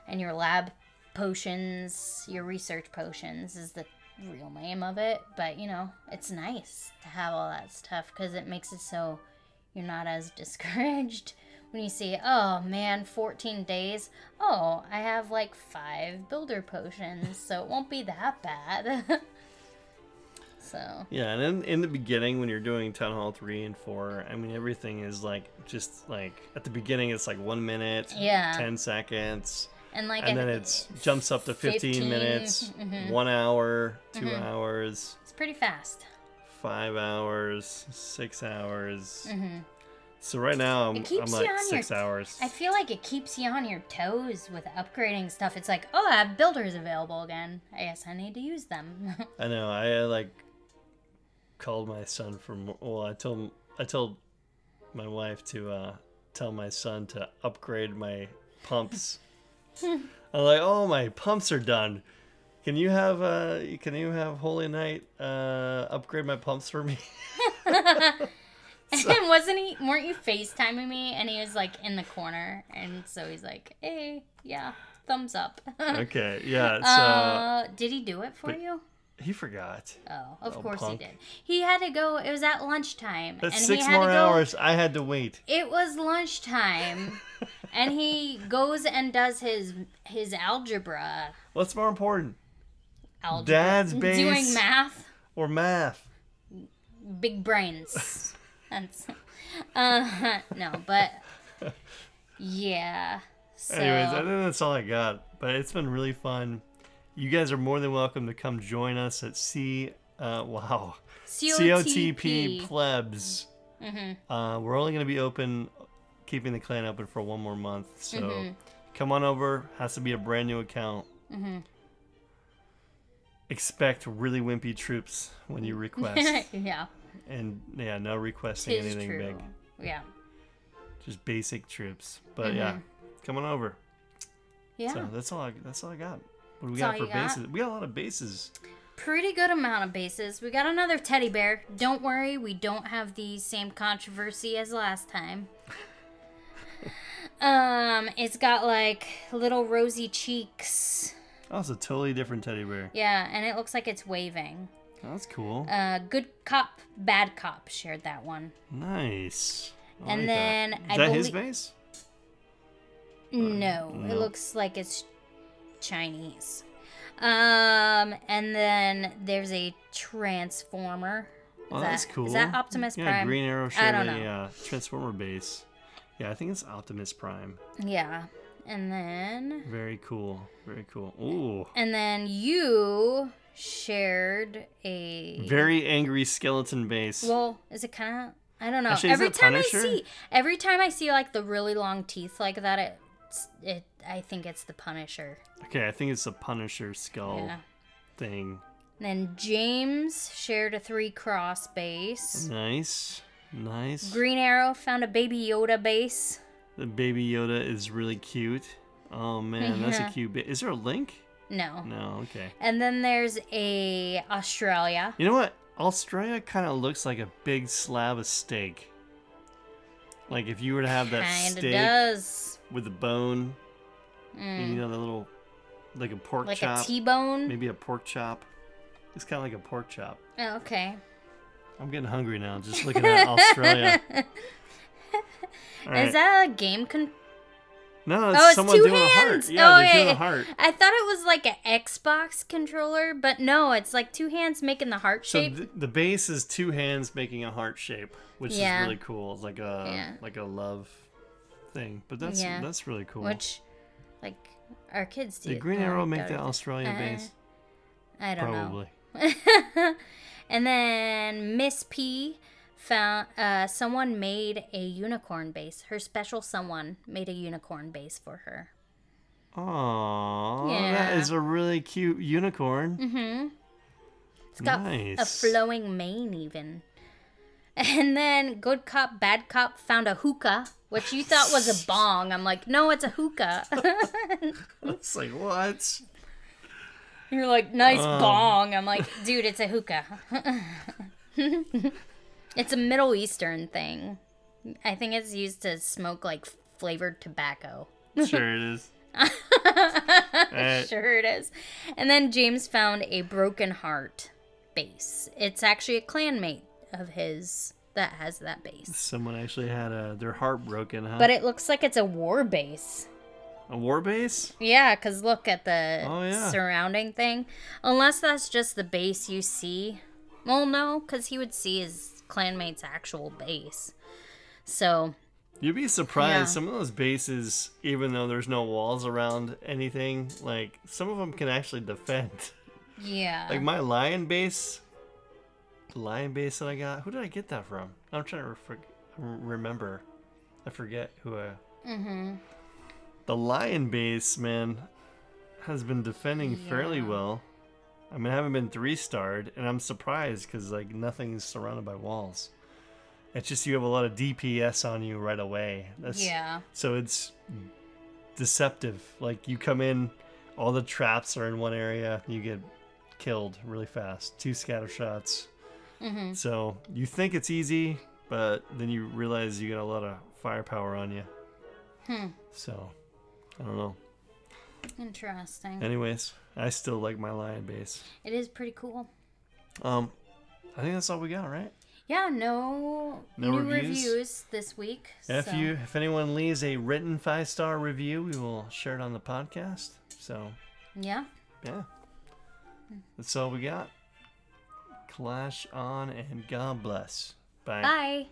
and your lab potions, your research potions is the real name of it. But you know, it's nice to have all that stuff because it makes it so you're not as discouraged when you see, oh man, 14 days. Oh, I have like five builder potions, so it won't be that bad. so Yeah, and in, in the beginning, when you're doing Town Hall 3 and 4, I mean, everything is like just like at the beginning, it's like one minute, Yeah. 10 seconds, and like and then it's jumps up to 15, 15, minutes, mhm. one hour, 2 hours, it's pretty fast. five hours, six hours. So right now, I'm, I'm like on six your- hours. I feel like it keeps you on your toes with upgrading stuff. It's like, oh, I have builders available again. I guess I need to use them. I know. I uh, like called my son from. Well, I told I told my wife to uh, tell my son to upgrade my pumps. I'm like, oh, my pumps are done. Can you have uh, can you have Holy Night uh, upgrade my pumps for me? and wasn't he? Weren't you FaceTiming me? And he was like in the corner, and so he's like, "Hey, yeah, thumbs up." okay, yeah. So uh, did he do it for you? he forgot. Oh, of Oh, course punk. he did. He had to go. It was at lunchtime, That's and six he had more to go. hours. I had to wait. It was lunchtime, and he goes and does his his algebra. What's more important, Algebra. Dad's Doing math. or math? big brains. That's uh no, but yeah. So Anyways, I think that's all I got. But it's been really fun. You guys are more than welcome to come join us at C. Uh, wow, COTP plebs. Mm-hmm. Uh, we're only going to be open, keeping the clan open for one more month. So Mm-hmm. come on over. Has to be a brand new account. Mm-hmm. Expect really wimpy troops when you request, yeah, and yeah, no requesting tis anything true. big. Yeah, Just basic troops. But yeah, come on over. Mm-hmm. yeah. So that's all. I, that's all I got. What do we That's got for got? bases? We got a lot of bases. Pretty good amount of bases. We got another teddy bear. Don't worry, we don't have the same controversy as last time. um, it's got like little rosy cheeks. Oh, it's a totally different teddy bear. Yeah, and it looks like it's waving. That's cool. Uh, good cop, bad cop shared that one. nice. I and like then that. I is that his base? No, no. it looks like it's Chinese. Um, and then there's a transformer. Oh, that- that's cool. Is that Optimus Prime? yeah, Prime? Green Arrow I shared a uh, Transformer base. Yeah, I think it's Optimus Prime. Yeah. And then Very cool. Very cool. Ooh. and then you shared a Very angry skeleton base. well, is it kind of I don't know. Actually, every time Punisher? I see every time I see like the really long teeth like that it it I think it's the Punisher. okay, I think it's a Punisher skull Yeah. thing. Then James shared a three cross base. Nice. Nice. Green Arrow found a Baby Yoda base. The baby Yoda is really cute. Oh man, that's a cute bit. Is there a link? No. No, okay. And then there's a Australia. You know what? Australia kind of looks like a big slab of steak. Like if you were to have that Kinda steak does. with the bone, Mm. you know, the little, like a pork Like chop, a T-bone. maybe a pork chop. It's kind of like a pork chop. Oh, okay. I'm getting hungry now just looking at Australia. Right. Is that a game con- no, it's Oh, it's someone two doing a heart. hands. Yeah, oh, they're doing a heart. I thought it was like an Xbox controller, but no, it's like two hands making the heart So shape. th- the base is two hands making a heart shape, which Yeah. is really cool. It's like a Yeah. like a love thing. But that's Yeah. that's really cool. which, like, our kids do. Did Green Oh, Arrow make the Australian Uh, base? I don't Probably. know. Probably. and then Miss P found uh, someone made a unicorn base. Her special someone made a unicorn base for her. Aww, that Yeah. is a really cute unicorn. Mm-hmm. It's got f- a Nice. flowing mane even. And then good cop, bad cop found a hookah, which you thought was a bong. I'm like, no, it's a hookah. It's like what? You're like, nice Um. bong. I'm like, dude, it's a hookah. It's a Middle Eastern thing. I think it's used to smoke like flavored tobacco. Sure it is. Uh, sure it is. And then James found a broken heart base. It's actually a clanmate of his that has that base. Someone actually had a, their heart broken, huh? But it looks like it's a war base. a war base? Yeah, because look at the Oh, yeah. surrounding thing. Unless that's just the base you see. Well, no, because he would see his clanmate's actual base. So, You'd be surprised. Yeah. Some of those bases, even though there's no walls around anything, like some of them can actually defend. yeah. Like my lion base, the lion base that I got. Who did I get that from? I'm trying to re- remember. I forget who I. mm-hmm. The lion base, man, has been defending fairly well. I mean, I haven't been three starred, and I'm surprised because like nothing's surrounded by walls. It's just you have a lot of DPS on you right away. That's, Yeah. So it's deceptive. Like you come in, all the traps are in one area, you get killed really fast. Two scatter shots. Mm-hmm. So you think it's easy, but then you realize you got a lot of firepower on you. Hmm. So I don't know. Interesting. Anyways, I still like my lion base. It is pretty cool. Um, I think that's all we got, right? Yeah, no, No new reviews? reviews? this week. If so- you, if anyone leaves a written five star review, we will share it on the podcast. So Yeah. yeah, that's all we got. Clash on and God bless. Bye. Bye.